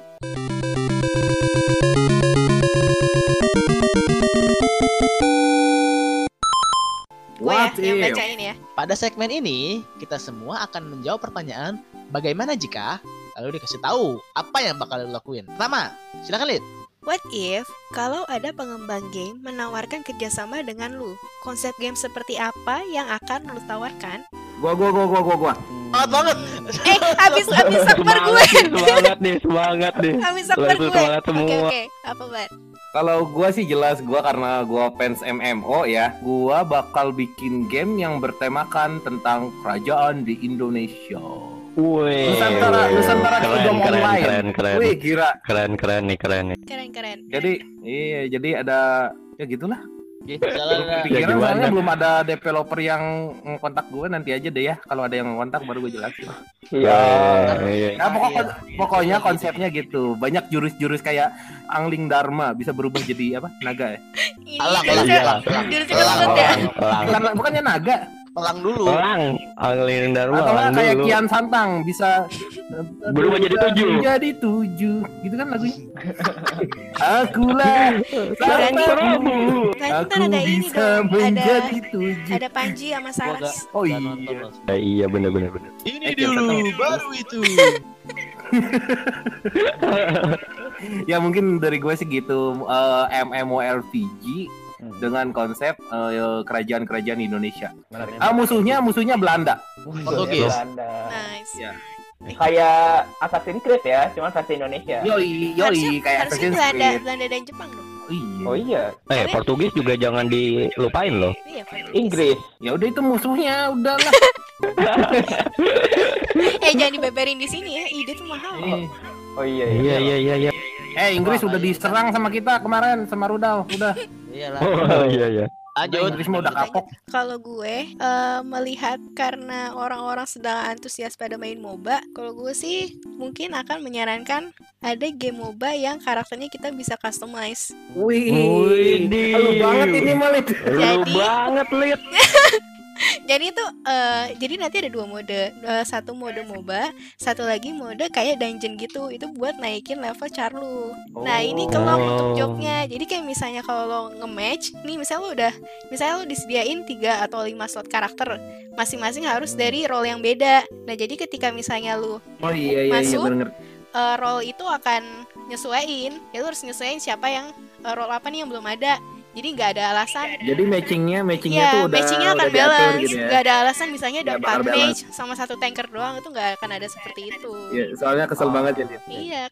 Gue ya if? bacain ya. Pada segmen ini, kita semua akan menjawab pertanyaan bagaimana jika lalu dikasih tahu apa yang bakal lo lakuin. Pertama, silakan Lid. What if kalau ada pengembang game menawarkan kerjasama dengan lu? Konsep game seperti apa yang akan lu tawarkan? Gua gua gua gua gua gua. Semangat banget. Eh, habis habis sekber gue. Semangat nih, semangat nih, semangat nih. Habis Langsung gue. semangat Oke semua. oke. Apa bar? Kalau gua sih jelas gua karena gua fans MMO ya, gua bakal bikin game yang bertemakan tentang kerajaan di Indonesia. Wih. Nusantara Nusantara keren, Kingdom keren, Online. keren, keren, Wih gila. keren, keren nih, keren nih. Keren keren. Jadi iya jadi ada ya gitulah. Jalan Pikiran gimana? soalnya belum ada developer yang kontak gue nanti aja deh ya. Kalau ada yang kontak baru gue jelasin. Iya. iya. Nah, pokok- pokoknya konsepnya gitu. Banyak jurus-jurus kayak Angling Dharma bisa berubah jadi apa? Naga ya? Alang, alang, alang, alang. jurusnya Alang, kentut ya. alang. Elang, Bukan bukannya naga. Pelang dulu. elang, Angling Dharma, Atau elang kayak dulu. Kian Santang bisa Berubah jadi tujuh. Jadi tujuh. Gitu kan lagunya? Akulah Prabu. berarti Aku ada ini bisa dong. Ada menjadi tujuh. ada Panji sama Saras. Oh iya. Eh, iya bener bener bener. Ini dulu, baru itu. ya mungkin dari gue sih gitu eh, MMORPG dengan konsep eh, kerajaan-kerajaan Indonesia. Ah musuhnya musuhnya Belanda. Portugis. Belanda. Nice. Ya. Kayak Assassin's Creed ya, cuman versi Indonesia. Yoi, Harusnya, yoi kayak harusnya Assassin's Belanda, Creed. Belanda dan Jepang dong. Oh iya. Oh iya, Eh, Portugis juga jangan dilupain loh. Iya. Inggris. Ya udah itu musuhnya, udahlah. Eh, jangan dibeberin di sini ya. Ide tuh mahal. Eh, Oh iya, Iya iya iya iya. eh Inggris udah diserang sama kita kemarin sama rudal, udah. Iyalah. Oh iya iya. Lanjut. Inggris mah udah kapok. Kalau gue eh, melihat karena orang-orang sedang antusias pada main MOBA, kalau gue sih mungkin akan menyarankan ada game MOBA yang karakternya kita bisa customize. Wih, Widih. lu banget ini malit. Lu Jadi- banget lihat. Jadi itu eh, jadi nanti ada dua mode, Eh, satu mode MOBA, satu lagi mode kayak dungeon gitu. Itu buat naikin level char lu. Nah ini kelok untuk Oh. jobnya. Jadi kayak misalnya kalau lo nge-match, nih misalnya lo udah, misalnya lo disediain 3 atau 5 slot karakter, masing-masing harus dari role yang beda. Nah jadi ketika misalnya lu Oh iya iya iya Masuk. bener. eh, role itu akan nyesuaiin, ya lu harus nyesuaiin siapa yang eh, role apa nih yang belum ada. Jadi nggak ada alasan Jadi matchingnya matchingnya Iya, tuh udah matchingnya akan udah balance. gitu ya. Gak ada alasan misalnya ada Nggak 4 match sama satu tanker doang itu nggak akan ada seperti itu. Iya, soalnya kesel Oh. banget jadi. Iya,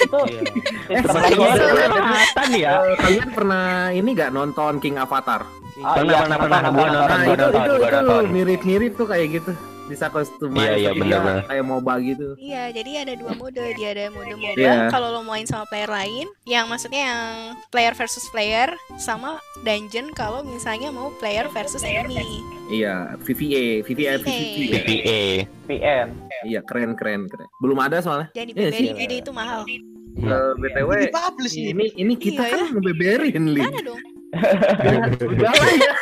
Itu Iya. Eh, ya. Kalian pernah ini gak nonton King Avatar? Ah, Pernah, iya, pernah, pernah. Gua nonton, Nah gua itu nonton, itu gua itu nonton. mirip-mirip tuh kayak gitu. Bisa customize Iya, iya, bener, bener. kayak MOBA gitu. iya. Jadi ada dua mode. Dia ada mode MOBA Iya. kalau lo main sama player lain, yang maksudnya yang player versus player, sama dungeon kalau misalnya mau player versus enemy. Iya, VVA, VVA, VVA. Ya. PM. Iya, keren keren keren. Belum ada soalnya. Jangan Iya sih. dibeberin ide itu mahal. Eh, BTW Ini ini ini kita Iya, kan ngebeberin li. Mana dong? Udah lah ya.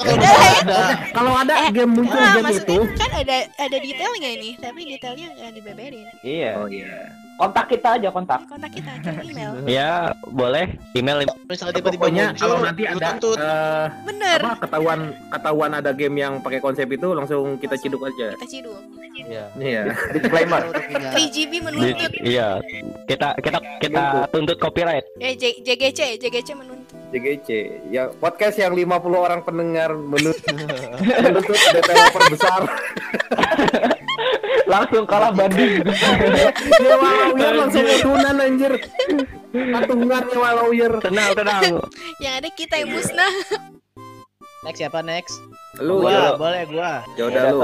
Ya udah lah ya. Kalau ada Eh, game muncul Nah, game itu. kan ada ada detailnya ini, tapi detailnya nggak dibeberin. Iya. Oh iya. Kontak kita aja kontak. Kontak kita kirim email. Ya, boleh email Misalnya tiba-tiba Pokoknya muncul, kalau nanti ada eh, Bener. apa ketahuan ketahuan ada game yang pakai konsep itu langsung kita ciduk aja. Kita ciduk. Iya. Iya. Disclaimer. Udah punya 3GB Di- menuntut. iya. Kita kita kita tuntut copyright. Eh JGC, JGC menuntut. JGC. Ya podcast yang 50 orang pendengar menurut menuntut developer besar. langsung kalah banding. Ya Walauyer langsung udunan anjir. Patungan ya Walauyer. Tenang, tenang. Yang ada kita yang musnah. Next siapa next? Lu Gua, ya. boleh gua. Ya udah lu.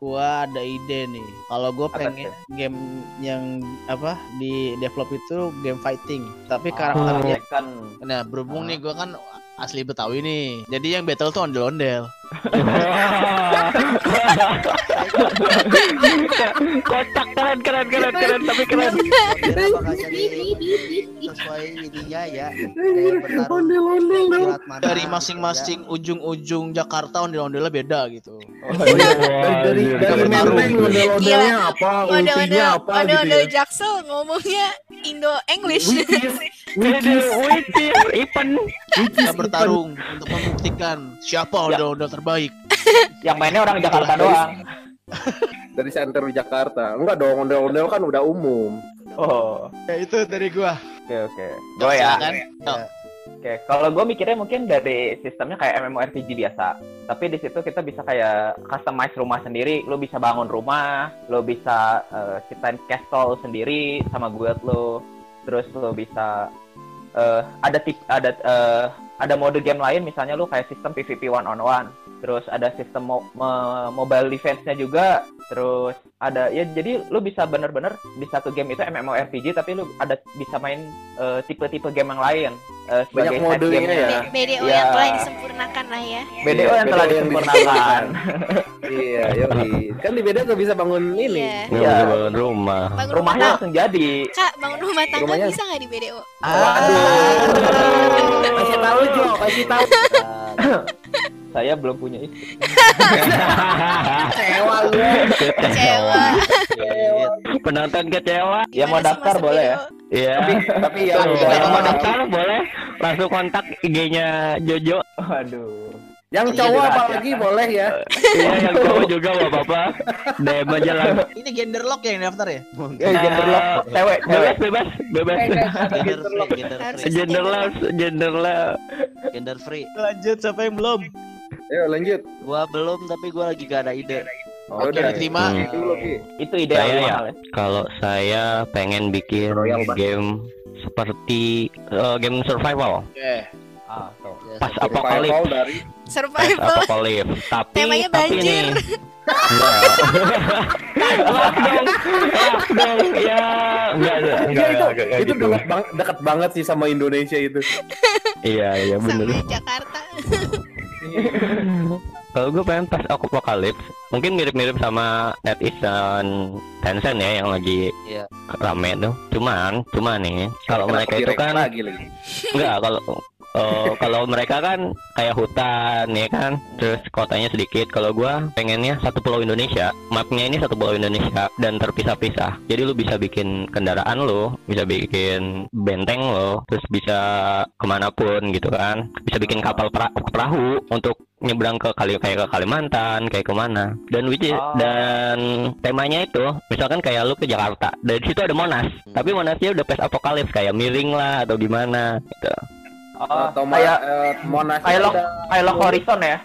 Gua ada ide nih. Kalau gua pengen game yang apa di develop itu game fighting, tapi karakternya kan Nah, berhubung nih gua kan asli Betawi nih. Jadi yang battle tuh ondel-ondel. Kotak keren, keren, keren, keren, tapi keren. Kira bakal jadi sesuai ininya ya. Silat mana. Dari masing-masing ujung-ujung Jakarta ondel-ondelnya beda gitu. Dari dari dari menteng ondel-ondelnya apa, ultinya Ondel-ondel, apa gitu ondel-ondel ya. Jaksel ngomongnya Indo English. Ipan. Kita bertarung untuk membuktikan siapa ondel-ondel terbaik. yang mainnya orang Jakarta doang. Dari center Jakarta. Enggak dong, ondel-ondel kan udah umum. Oh, Ya itu dari gua. oke oke. Gue ya. Silakan. Oke, kalau gue mikirnya mungkin dari sistemnya kayak MMORPG biasa. Tapi di situ kita bisa kayak customize rumah sendiri. Lo bisa bangun rumah, lo bisa eh, ciptain castle sendiri sama guild lo. Terus lo bisa eh, ada tip ada eh, ada mode game lain misalnya lo kayak sistem PVP one on one. Terus ada sistem mo- mobile defense-nya juga. Terus ada ya jadi lu bisa bener-bener di satu game itu MMORPG tapi lu ada bisa main eh, tipe-tipe game yang lain eh, sebagai Banyak modenya game-nya. ya. B- BDO Iya. yang telah disempurnakan lah ya. BDO Iya, yang telah BDO yang disempurnakan. Iya, yoi. Kan di beda gak bisa bangun ini. Iya. Iya. bisa bangun rumah. Bangun Rumahnya rumah langsung jadi. Kak, bangun rumah tangga Rumahnya- bisa nggak di BDO? kasih tahu Jo, kasih tahu. Saya belum punya itu. Kecewa lu. Kecewa. Penonton kecewa. Ya, mau daftar boleh ya? Iya. Tapi ya. Kalau mau daftar boleh langsung kontak IG-nya Jojo. Waduh. Yang cowok apalagi boleh ya. Iya yang cowok juga gak apa-apa. DM aja lah. Ini gender lock ya yang daftar ya? Eh, gender lock. Cewek, cewek. Bebas, bebas, bebas. Gender free, gender free. Gender lah, gender lah. Gender free. Lanjut siapa yang belum? Ayo lanjut. Gua belum tapi gua lagi gak ada ide. Oh, Oke, udah. diterima. Hmm. Itu ide Saya yang ya. mahal ya. Kalau saya pengen bikin Royal game seperti eh, game survival, Oke. Ah, tuh. Ya, pas seperti- apokalips, Survival dari pas Survival. apokalips. Tapi Temanya tapi banjir. nih, enggak. Wah dong, wah dong, ya enggak, enggak, Iya, enggak, itu, enggak, enggak itu gitu. dekat, bang, dekat banget sih sama Indonesia itu. Iya, iya bener. Sama Jakarta. Kalau gue pengen pas apokalips, mungkin mirip-mirip sama NetEase dan Tencent ya yang lagi Iya. rame tuh. Cuman, cuman nih, kalau mereka itu kan lagi lagi. Enggak, kalau eh, kalau mereka kan kayak hutan ya kan, terus kotanya sedikit. Kalau gua pengennya satu pulau Indonesia, mapnya ini satu pulau Indonesia dan terpisah-pisah. Jadi lu bisa bikin kendaraan lu, bisa bikin benteng lo, terus bisa ke mana pun gitu kan. Bisa bikin kapal pera- perahu untuk nyebrang ke kali kayak ke Kalimantan, kayak ke mana. Dan which is- Oh. dan temanya itu, misalkan kayak lu ke Jakarta, dari situ ada Monas, tapi Monasnya udah pas apokalips kayak miring lah atau gimana gitu. Oh, Atau kayak eh, Monas kayak lo udah- kayak horizon ya.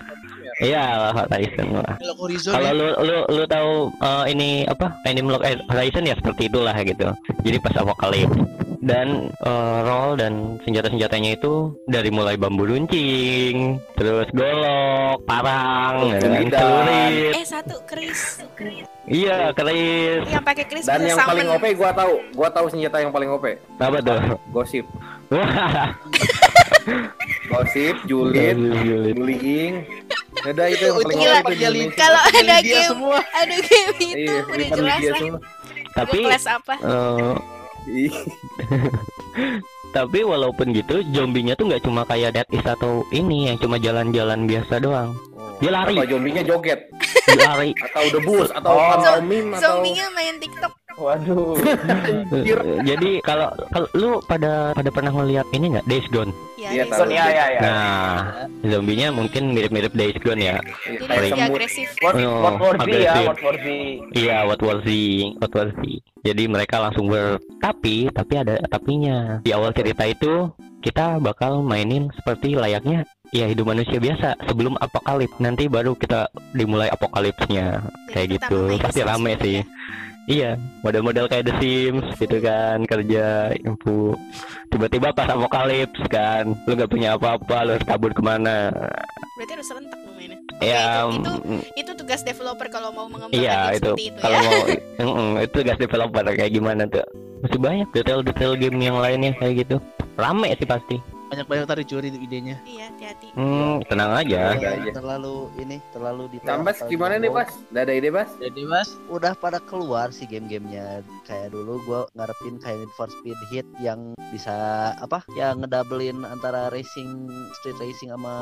Iya, Horizon lah. Kalau Horizon Kalau ya. lu lu lu tahu eh, ini apa? Animal Horizon ya seperti itulah gitu. Jadi pas apokalips dan eh, roll dan senjata-senjatanya itu dari mulai bambu runcing, terus golok, parang, Cemidan. celurit. Eh satu Chris. Iya, keris. Yang pakai Chris Dan yang paling summon. OP gua tahu, gua tahu senjata yang paling OP. Apa tuh? Gosip. Gosip, julid, bullying. Udah itu yang paling Gila. Kalau ada game, semua. ada game itu Iya, udah jelas lah. semua. tapi kelas apa? eh, tapi walaupun gitu zombinya tuh nggak cuma kayak Dead Is atau ini yang cuma jalan-jalan biasa doang. Dia lari, Apa zombinya joget dia lari. atau debus atau Oh. pantomim atau Zombinya main TikTok. Waduh. Jadi kalau kalau lu pada pada pernah ngeliat ini nggak Days Gone? Ya, Iya, ada tahu. Zon ya ya ya. Nah, zombinya mungkin mirip-mirip Days Gone ya. Iya, Jadi semut. agresif. World, Oh, World War Z ya, War Z. Iya, What War Z, What War Z. Jadi mereka langsung ber tapi tapi ada tapinya. Di awal cerita itu kita bakal mainin seperti layaknya ya hidup manusia biasa sebelum apokalips nanti baru kita dimulai apokalipsnya kayak gitu pasti rame gitu sih ya. Iya model-model kayak The Sims gitu kan kerja info. Tiba-tiba pas apokalips kan lu gak punya apa-apa lu harus kabur ke mana? Berarti harus serentak dong mainnya. Oke, ya itu, itu mm, itu tugas developer kalau mau mengembangkan iya itu. itu kalau ya. mau mm, itu gas developer kayak gimana tuh? Masih banyak detail-detail game yang lainnya kayak gitu. Rame sih pasti Banyak-banyak tadi curi tuh idenya. Iya, hati-hati. hmm, tenang aja Iya, Udah iya. terlalu ini terlalu di Mas gimana nih, Mas? Udah ada ide, Mas? Jadi mas, udah pada keluar sih game-gamenya kayak dulu gua ngarepin kayak Need for Speed Hit yang bisa apa ya ngedabelin antara racing street racing sama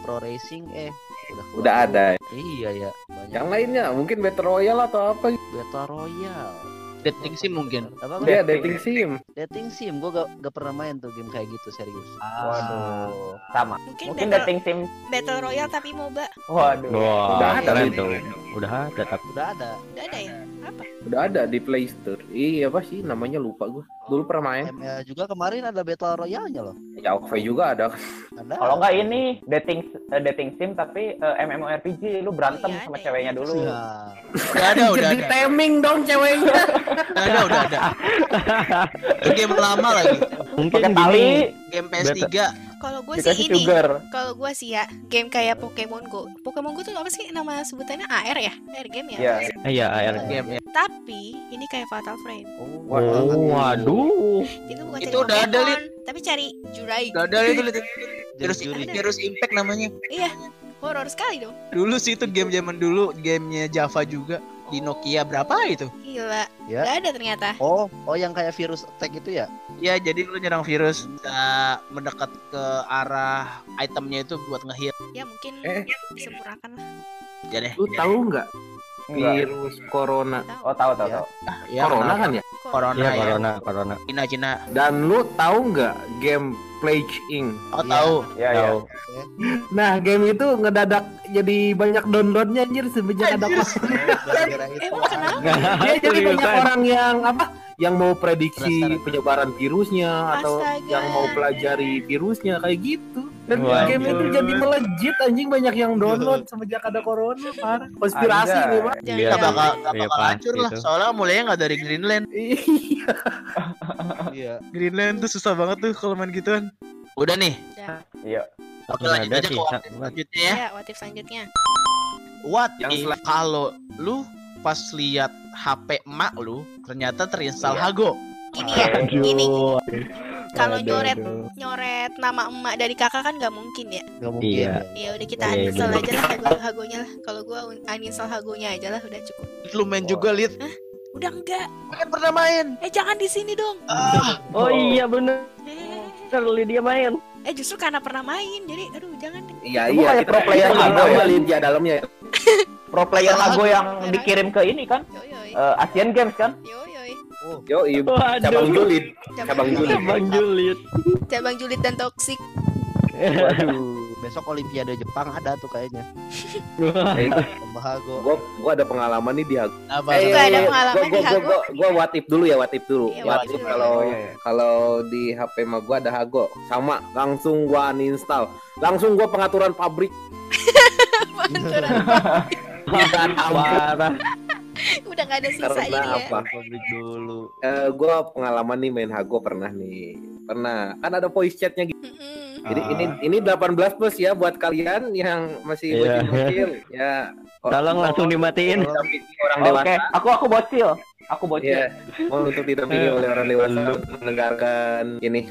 pro racing eh udah keluar Udah ada. iya ya banyak Yang lainnya mungkin Battle Royale atau apa? Battle Royale dating sih mungkin. apa nggak? dating sim. dating sim gua gak, gak pernah main tuh game kayak gitu serius Waduh, sama. Mungkin, Mungkin battle, dating sim. battle royale tapi MOBA. Waduh. wah Udah ada, tuh udah ada tapi udah ada Udah ada ya? Apa? Udah ada di Play Store. Iya apa sih namanya lupa gua. Dulu pernah main. ML juga kemarin ada Battle Royale-nya loh Ya OV juga ada. ada Kalau nggak ini dating eh, dating sim tapi eh, MMORPG lu berantem Iya, sama ceweknya dulu. Ya. Udah ada, udah Jadi ada. timing dong ceweknya. Udah ada, udah ada. Itu game lama lagi. mungkin gini tali Game PS3. Kalau gue sih ini, kalau gue sih ya game kayak Pokemon Go. Pokemon Go tuh apa sih nama sebutannya AR ya? AR game ya? Iya. iya AR Game ya. Tapi ini kayak Fatal Frame. oh waduh Itu bukan Itu cari udah ada, Pokemon, tapi cari Jurai. Udah ada itu. Virus, Juri. virus Impact namanya. Iya, horor sekali dong. Dulu sih itu game zaman dulu, gamenya Java juga di Nokia berapa itu? Gila, Ya. nggak ada ternyata. oh oh yang kayak virus attack itu ya Ya jadi lu nyerang virus bisa mendekat ke arah itemnya itu buat ngehit. Ya mungkin Eh. disempurnakan lah. Ya deh. Lu tahu nggak Enggak. virus corona? Tahu. Oh, tahu tahu Iya. tahu. Ya, corona kan ya? Corona iya ya. corona corona Cina Cina. Dan lu tahu nggak game Plague Inc? Oh Iya. tahu. Iya, iya. tahu Nah, game itu ngedadak jadi banyak downloadnya anjir semenjak ada Emang kenapa? Dia jadi banyak Seriusan. orang yang apa? Yang mau prediksi penyebaran virusnya atau Astaga. yang mau pelajari virusnya kayak gitu. Dan Waduh. game itu jadi melejit anjing banyak yang download semenjak ada corona parah. Konspirasi nih, Pak. Gak Iya, bakal, gak iya, bakal pasti hancur lah. itu. Soalnya mulainya nggak dari Greenland. Iya. iya Greenland tuh susah banget tuh kalau main gituan. Udah nih. Udah. Iya. Oke lanjut aja ke what selanjutnya ya. Ya, what if selanjutnya. What Yang if kalau lu pas lihat HP emak lu ternyata terinstall Iya. Hago. Ini ya, ini. Kalau nyoret nyoret nama emak dari kakak kan nggak mungkin ya. nggak mungkin Iya. ya. Udah kita Iya, uninstall bener. aja lah hago hagonya lah. Kalau gua un- uninstall hagonya aja lah udah cukup. Lu main juga lihat. Udah enggak. Kan pernah main. Eh jangan di sini dong. Ah, oh iya bener Eh, dia main eh justru karena pernah main. Jadi aduh jangan deh. Iya iya. kayak pro player tahu ya? di dalamnya. Pro player aku. yang dikirim ke ini kan? Eh, Asian Games kan? yo yo. Yo, iya. Waduh. cabang julid. Cabang julid. Bang Juliet Cabang julid dan toksik. Waduh, besok Olimpiade Jepang ada tuh kayaknya. Pembahago. Gua gua ada pengalaman nih di Hago. apa? Eh, ada pengalaman gua, di gua, Hago. gua, gua what if dulu ya, what if dulu. Iya, if kalau. Oh, iya, iya. kalau di HP mah gua ada Hago. Sama, langsung gua uninstall. Langsung gua pengaturan pabrik. Dan parah Udah gak ada sisa Karena ini ya. apa? Pabrik dulu. Eh, gua pengalaman nih main Hago pernah nih. Pernah. Kan ada voice chatnya gitu. Mm-mm. Jadi Ah. ini ini 18 plus ya buat kalian yang masih Iya. bocil-bocil. ya. tolong langsung dimatiin orang Oke, dewasa. aku aku bocil. Aku bocil. Iya, mau untuk didampingi oleh orang dewasa mendengarkan ini.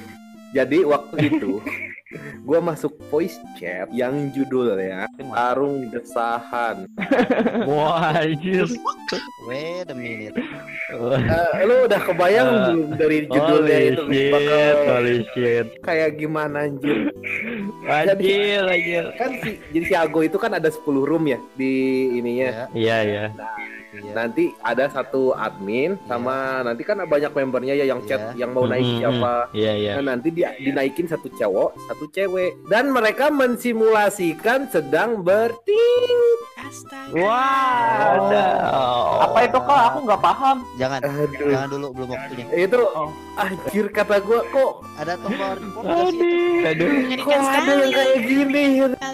Jadi waktu itu gue masuk voice chat yang judulnya Tarung Desahan. wah anjir Wait a minute. Eh, lu udah kebayang belum dari judulnya holy itu shit bakal holy shit kayak gimana anjir? anjir anjir Kan si, jadi si Ago itu kan ada 10 room ya di ininya. Ya, iya iya iya. Nanti ada satu admin sama nanti kan banyak membernya ya yang chat yang mau naik Mm, mm, siapa. iya iya Nah, nanti dia dinaikin satu cowok, satu cewek, dan mereka mensimulasikan sedang berting. Astaga. Wah, ada. Apa itu kak? Aku nggak paham. Jangan, Aduh. jangan dulu belum waktunya. Itu Oh. anjir kata gua kok Ada tombol report? Aduh. kok ada yang kayak gini.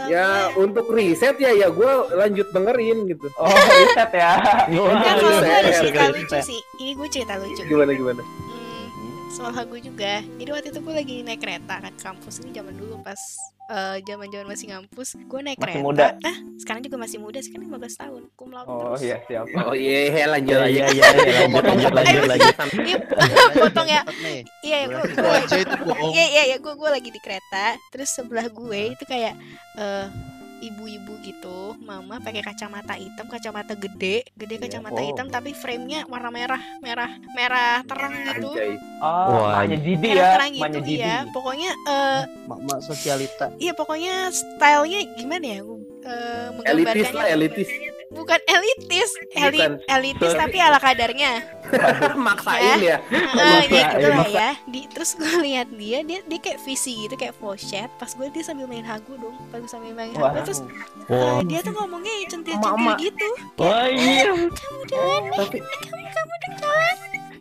Ya untuk riset ya ya gua lanjut dengerin gitu. Oh, riset ya. Enggak, kalau gue ada cerita lucu sih. Ini gue cerita lucu. Gimana gimana? Hmm, soal lagu juga. Jadi waktu itu gue lagi naik kereta kan kampus ini zaman dulu pas eh, zaman-zaman masih ngampus. Gue naik Masih kereta. muda. Ah, sekarang juga masih muda sih kan 15 tahun. Kum laude Oh terus. iya siap. Oh iya lanjut Iya aja. iya iya iya, lanjut lanjut lanjut. Iya, potong ya. Nih. Iya, gue bohong. Iya iya iya gue gue lagi di kereta terus sebelah gue itu kayak eh ibu-ibu gitu mama pakai kacamata hitam kacamata gede gede Iya. kacamata Oh. hitam tapi frame-nya warna merah merah merah terang gitu Anjay. Oh, Wah. maknya Jidi merah ya. terang gitu Jidi. ya pokoknya eh Mak-mak sosialita. iya pokoknya stylenya gimana ya gue eh, Elitis menggambarkannya lah elitis. Bukan elitis elit Bukan. elitis tapi ala kadarnya Maksain ya. Ya gitu ya, lah ya. Di, terus gue lihat dia, dia dia kayak visi gitu, kayak chat. Pas gue dia sambil main hagu dong, pas gue sambil main hagu terus Wah. eh, dia tuh ngomongnya centil-centil gitu. Wah iya. Kamu dengan Tapi kamu kamu dengan.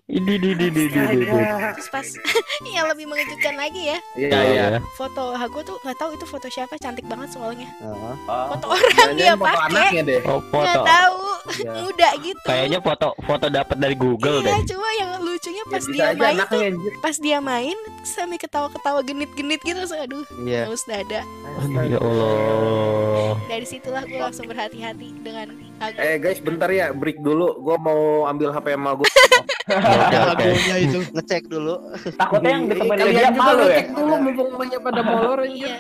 Ini di di di di di. di. Terus pas yang lebih mengejutkan lagi ya, Iya Ya iya. ya. foto hagu tuh nggak tahu itu foto siapa, cantik banget soalnya. Heeh. Oh. Foto orang dia Jangan foto pakai, anaknya deh. Oh nggak foto. tahu, Iya. muda gitu. Kayaknya foto foto dapat dari Google Iya, deh. cuma yang lucunya Ya, pas bisa dia main tuh, anaknya anjir. pas dia main sambil ketawa-ketawa genit-genit gitu, terus aduh, Iya. halus dada. Ya Allah. Dari situlah gue langsung berhati-hati dengan. Eh guys, bentar ya, break dulu. Gua mau ambil HP emak gua. Oke oke. Lagunya itu. Ngecek dulu. Takutnya yang ditemuin Kalian dia juga malu ya. ngecek dulu mumpung emaknya pada molor. Iya,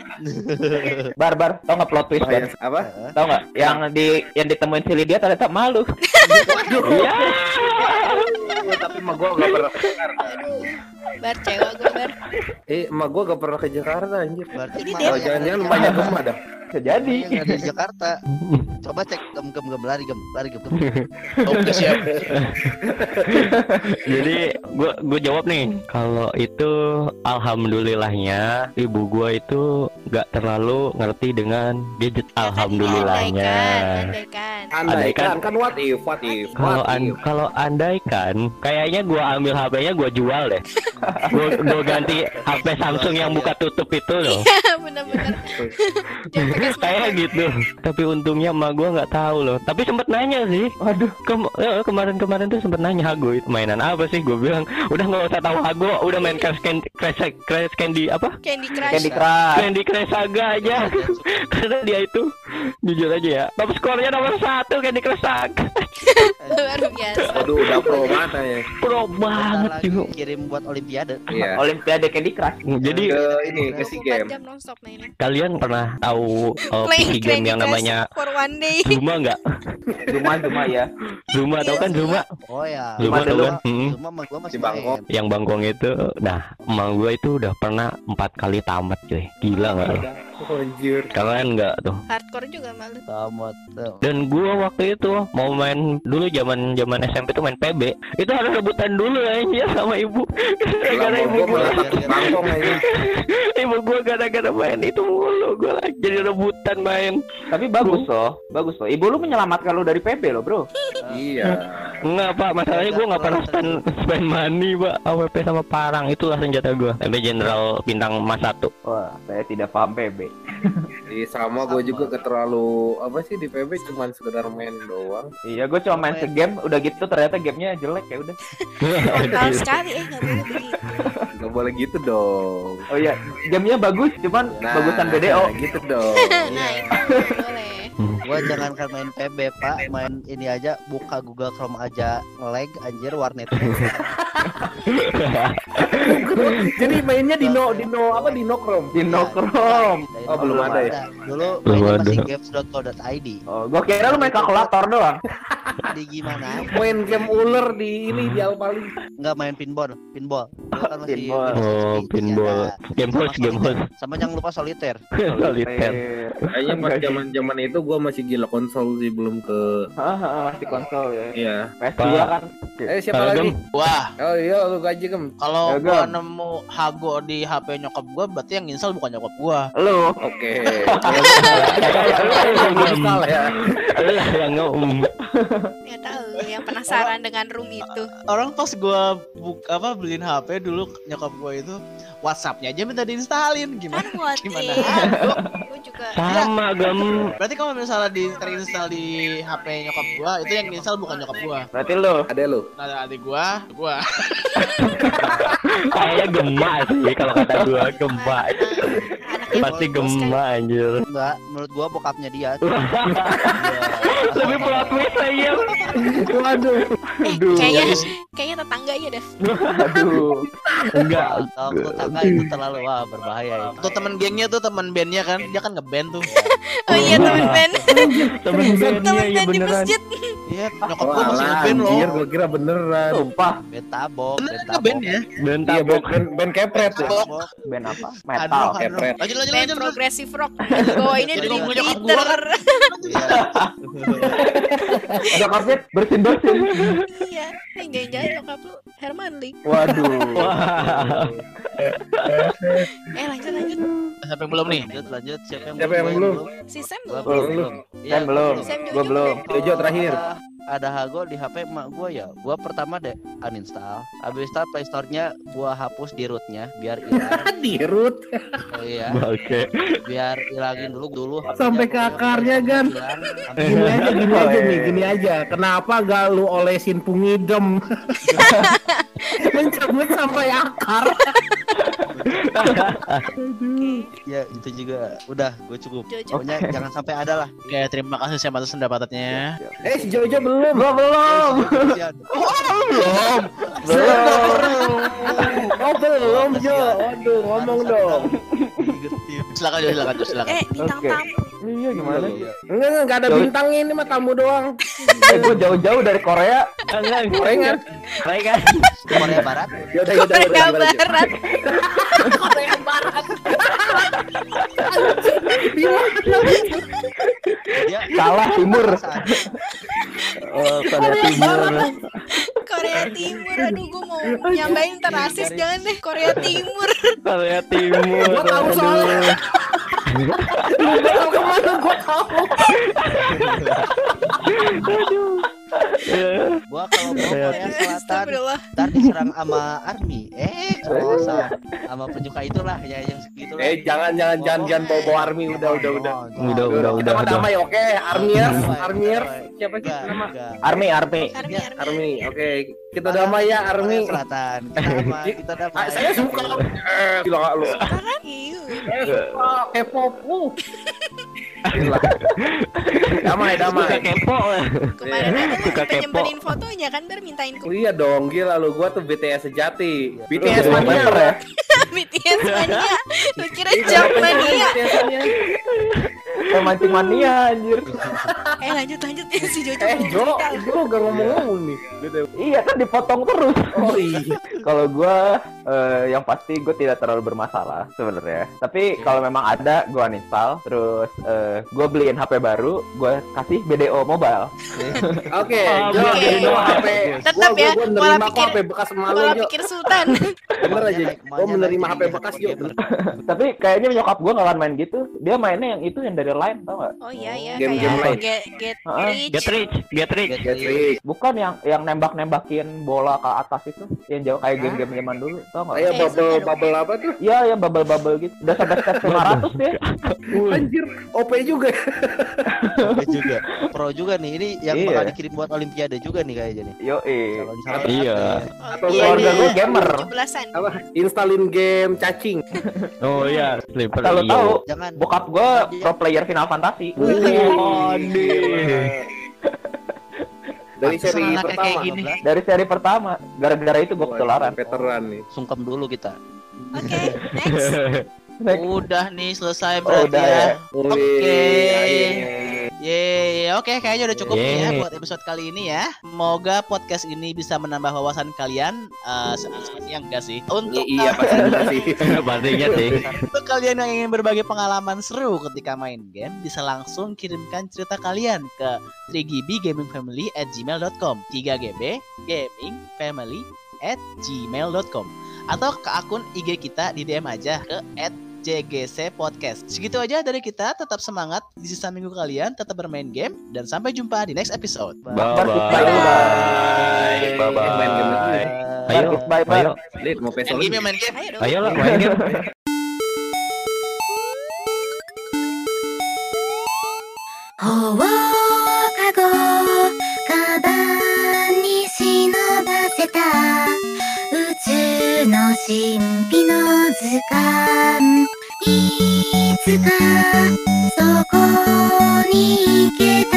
Bar bar, tau nggak plot twist bar? Bahaya. Apa? Heeh. Tau nggak? Yang di yang ditemuin si Lydia ternyata malu. Iya. Tapi emak gua gak pernah ke Jakarta. aduh. Bar cewek gue bar. Eh, emak gua gak pernah ke Jakarta anjir. Berarti Ini mak- dia- Oh, jangan-jangan banyak gemah dah. Bisa jadi. yang ada di Jakarta. Coba cek gem gem gem lari gem lari gem. Oke siap. Jadi gua gua jawab nih. Kalau itu alhamdulillahnya ibu gua itu nggak terlalu ngerti dengan gadget. Alhamdulillahnya. Andaikan, andaikan. Andaikan kan what if, what if, Kalau an kalau andai kan, kayaknya gua ambil HP-nya gua jual deh. gua, gua ganti HP Samsung yang buka tutup itu loh. Iya, bener-bener. Kayak gitu. Tapi untungnya emak gua nggak tahu loh. Tapi sempet nanya sih. Waduh, kem- eh, kemarin-kemarin tuh sempet nanya Hago itu mainan apa sih? Gue bilang udah nggak usah tahu Hago, udah main Crash Candy, Crash, Crash Candy apa? Candy Crush. Candy Crush. Candy Crush Saga aja. Karena dia itu jujur aja ya. Top skornya nomor satu Candy Crush Saga. Luar biasa. Waduh, udah pro mana ya? Pro banget juga. kirim buat olimpiade. Iya. Olimpiade Candy Crush. Jadi Ke ini ke si 24 game. kalian pernah tahu uh, Playing PC game Candy yang namanya for one day. Zuma nggak? Zuma Zuma ya. Zuma tahu kan Zuma? Oh ya. Zuma Zuma tahu kan? Hmm. Sama gua masih Di Bangkok. Yang Bangkong itu, nah emang gue itu udah pernah empat kali tamat cuy. Gila nggak? Oh, anjir. Kalian nggak tuh? Hardcore juga malu. Tamat. tuh. Dan gua waktu itu mau main dulu zaman zaman SMP tuh main PB. Itu harus rebutan dulu ya sama ibu. Gara-gara ibu Gua aja. ibu gua gara-gara main itu mulu gua lagi jadi rebutan main. Tapi bagus loh, bagus loh. Ibu lu menyelamatkan lu dari PB loh, Bro. Iya. Enggak pak, masalahnya gua nggak pernah spend spend money pak. AWP sama parang itulah senjata gua. MP General bintang emas satu. Wah, saya tidak paham PB. Di sama gue juga ke terlalu apa sih di PB cuman sekedar main doang. Iya, gue cuma main segame, udah gitu ternyata gamenya jelek ya udah. Frontal sekali eh nggak boleh begitu. Gak boleh gitu dong. Oh iya, gamenya bagus, cuman bagusan BDO. gitu dong. Nah itu boleh. Gua jangankan main PB pak, main ini aja buka Google Chrome aja lag anjir warnetnya. Jadi mainnya di no di no apa di no chrome. Di Nokrom. Oh, belum ada ya? Dulu Belum mainnya ada. masih games.co.id. Oh, gua kira lu main kalkulator doang. Di gimana? Main game ular di ini di Alpali. Enggak main pinball, pinball. Kan masih Pinball. Oh, pinball. Game host, game host. Sama jangan lupa soliter. Soliter. Kayaknya pas zaman zaman itu gue masih gila konsol sih belum ke. Hahaha, masih konsol ya. Iya. PS2 Pak. kan. Eh siapa Kalau lagi? Gem, Wah, Oh iya lu gaji gem. kalau Ya, gua Gam. nemu Hago di HP nyokap gua berarti yang install bukan nyokap gua. Lu. Oke. Install ya. lah yang ngomong. Nggak tahu yang penasaran dengan room itu. Orang pas gua buk apa beliin HP dulu nyokap gua itu WhatsApp-nya aja minta diinstalin gimana? Kan Gimana? Juga. Sama gem. Berarti kalau misalnya di terinstall di HP nyokap gua itu yang install bukan nyokap gua. Berarti lu Ada lu. Nah, adik gua, gua. Kayaknya gemak sih kalau kata gua gemak. Anaknya Pasti kan. gemak anjir. Enggak, menurut gua bokapnya dia. Lebih plot twist aja. Waduh. Eh, Aduh. kayaknya kayaknya tetangganya deh. Aduh. Enggak. Kalau tetangga itu terlalu wah berbahaya itu. Tuh teman gengnya tuh teman bandnya kan, dia kan ngeband tuh. Oh iya temen band, Temen temen bandnya ya band di beneran. masjid. Iya, nyokap gua masih ngeband loh. anjir, gua kira beneran. Sumpah. Band tabok, band ya? Band Iya, tabok. band, kepret ya. Band apa? Metal. kepret. Lanjut lanjut Band progressive rock. Bawainnya Jadi Dream ngomong nyokap gua Theater. Iya. Nyokapnya bersin-bersin. Iya. Jangan-jangan nyokap lu Herman Lee. Waduh. Eh lanjut lanjut. Siapa yang belum nih? Lanjut lanjut siapa yang Siapa yang belum? Si Sam belum. belum. Sam belum. Sam belum. Jojo terakhir. Ada- Hago di HP emak gua ya. Gua pertama deh uninstall. Habis install Play Store-nya gua hapus di root-nya biar hilang. Di root. Oh iya, Oke. biar hilangin dulu dulu. Sampai ke akarnya. Hilang. Gini aja, gini aja nih, gini aja. Kenapa gak lu olesin pungidem? Mencabut sampai akar. Ya itu juga udah gue cukup. Jojo. Pokoknya jangan sampai ada lah. Oke, terima kasih Sam atas pendapatnya. Eh, si Jojo belum. Gua belum. Kasihan. Belum. Belum. Oh, belum, Jo. Waduh, ngomong dong. Silakan Jo, silakan Jo, silakan. Eh bintang tamu. Iya gimana sih? Enggak, enggak, enggak ada bintang ini mah tamu doang. Eh, gua jauh-jauh dari Korea. Enggak, Gorengan. Mereka Korea Barat. Yaudah, yaudah, Korea yaudah, yaudah. Barat. Dia Salah timur. oh, pada timur. Korea Timur. Aduh gue mau nyambain ntar rasis jangan deh Korea Timur. Korea Timur. Gua tahu soalnya. Lu ke mana gua tahu. gua kalau mau Korea Selatan Astagfirullah. ntar diserang sama army. Eh, kalau sama penyuka itulah ya yang segitu Eh, jangan, jangan, jangan, jangan bawa bawa army. Udah, udah, udah. Udah, udah, Kita mah udah. damai, oke. Armiers, Armiers. Siapa sih nama? Army, Army. Army, Army. Army, oke. Kita damai ya, Army. Selatan. Kita damai, kita damai. Ah, saya suka. Eh, gila lu? Iu. Eh, K-pop lu. Gila. Damai, damai. Suka kepo. Kemarin ada Suka yang kepo. fotonya kan Ber mintain Oh ke iya dong, gila lu. Gua tuh BTS sejati. Iya. BTS mania ya? BTS mania. Lu kira Iya, jam mania. Kayak mancing mania anjir. Eh lanjut lanjut ya si Jojo. Eh, Jo. Jo gak ngomong-ngomong nih. Iya kan dipotong terus. Oh iya. Kalau gua eh, yang pasti gue tidak terlalu bermasalah sebenarnya. Tapi kalau memang ada gue uninstall, terus eh, gue beliin HP baru, gue kasih BDO mobile. Oke, Oh, jadi gua HP. Tetap ya, Gua, gua pola nerima kok pikir- HP bekas malu, Pola Jo. pikir Sultan. Bener aja. Naik- menerima HP bekas, begitu. Tapi kayaknya nyokap gue nggak akan main gitu. Dia mainnya yang itu yang dari line tau gak? Oh iya ya Game-game kayak lain. get get rich. Get rich, get rich. Get rich. Bukan yang yang nembak-nembakin bola ke atas itu, yang jauh kayak game-game zaman dulu, tau gak? Eh, bubble bubble apa tuh? Iya, yang bubble-bubble gitu. Udah sampai step 500 dia. Anjir, OP juga. Oke juga. Pro juga nih. Ini yang Iya. bakal dikirim buat Olimpiade juga nih kayaknya nih. Yo, eh. Iya. Oh, Atau iya, keluarga iya. gue gamer. 17-an. Apa? Installin game cacing. Oh iya, sleeper. Kalau iyo. tahu, Jangan. bokap gue pro player Final Fantasy. Waduh. Dari seri pertama. kayak gini. Dari seri pertama, gara-gara itu gue ketularan. Veteran nih. Sungkem dulu kita. Oke, next. Next. Udah nih selesai Oh, berarti udah ya. ya. Oke. Akhirnya. Yeay, oke kayaknya udah cukup ya Yeay. buat episode kali ini ya. Semoga podcast ini bisa menambah wawasan kalian. Eh sebenarnya enggak sih. Untuk Iya pasti sih. Pastinya sih. Untuk kalian yang ingin berbagi pengalaman seru ketika main game, bisa langsung kirimkan cerita kalian ke 3gbgamingfamily at gmail.com 3gb gaming family at gmail.com atau ke akun IG kita di DM aja ke at JGC Podcast. Segitu aja dari kita. Tetap semangat di sisa minggu kalian. Tetap bermain game dan sampai jumpa di next episode. Bye bye. Bye bye. Ayo, Bye bye. ayo, Lid mau Main pesolin game main game. Ayo dong. ayo lah main game. 放課の神秘の図鑑。いつかそこに行けた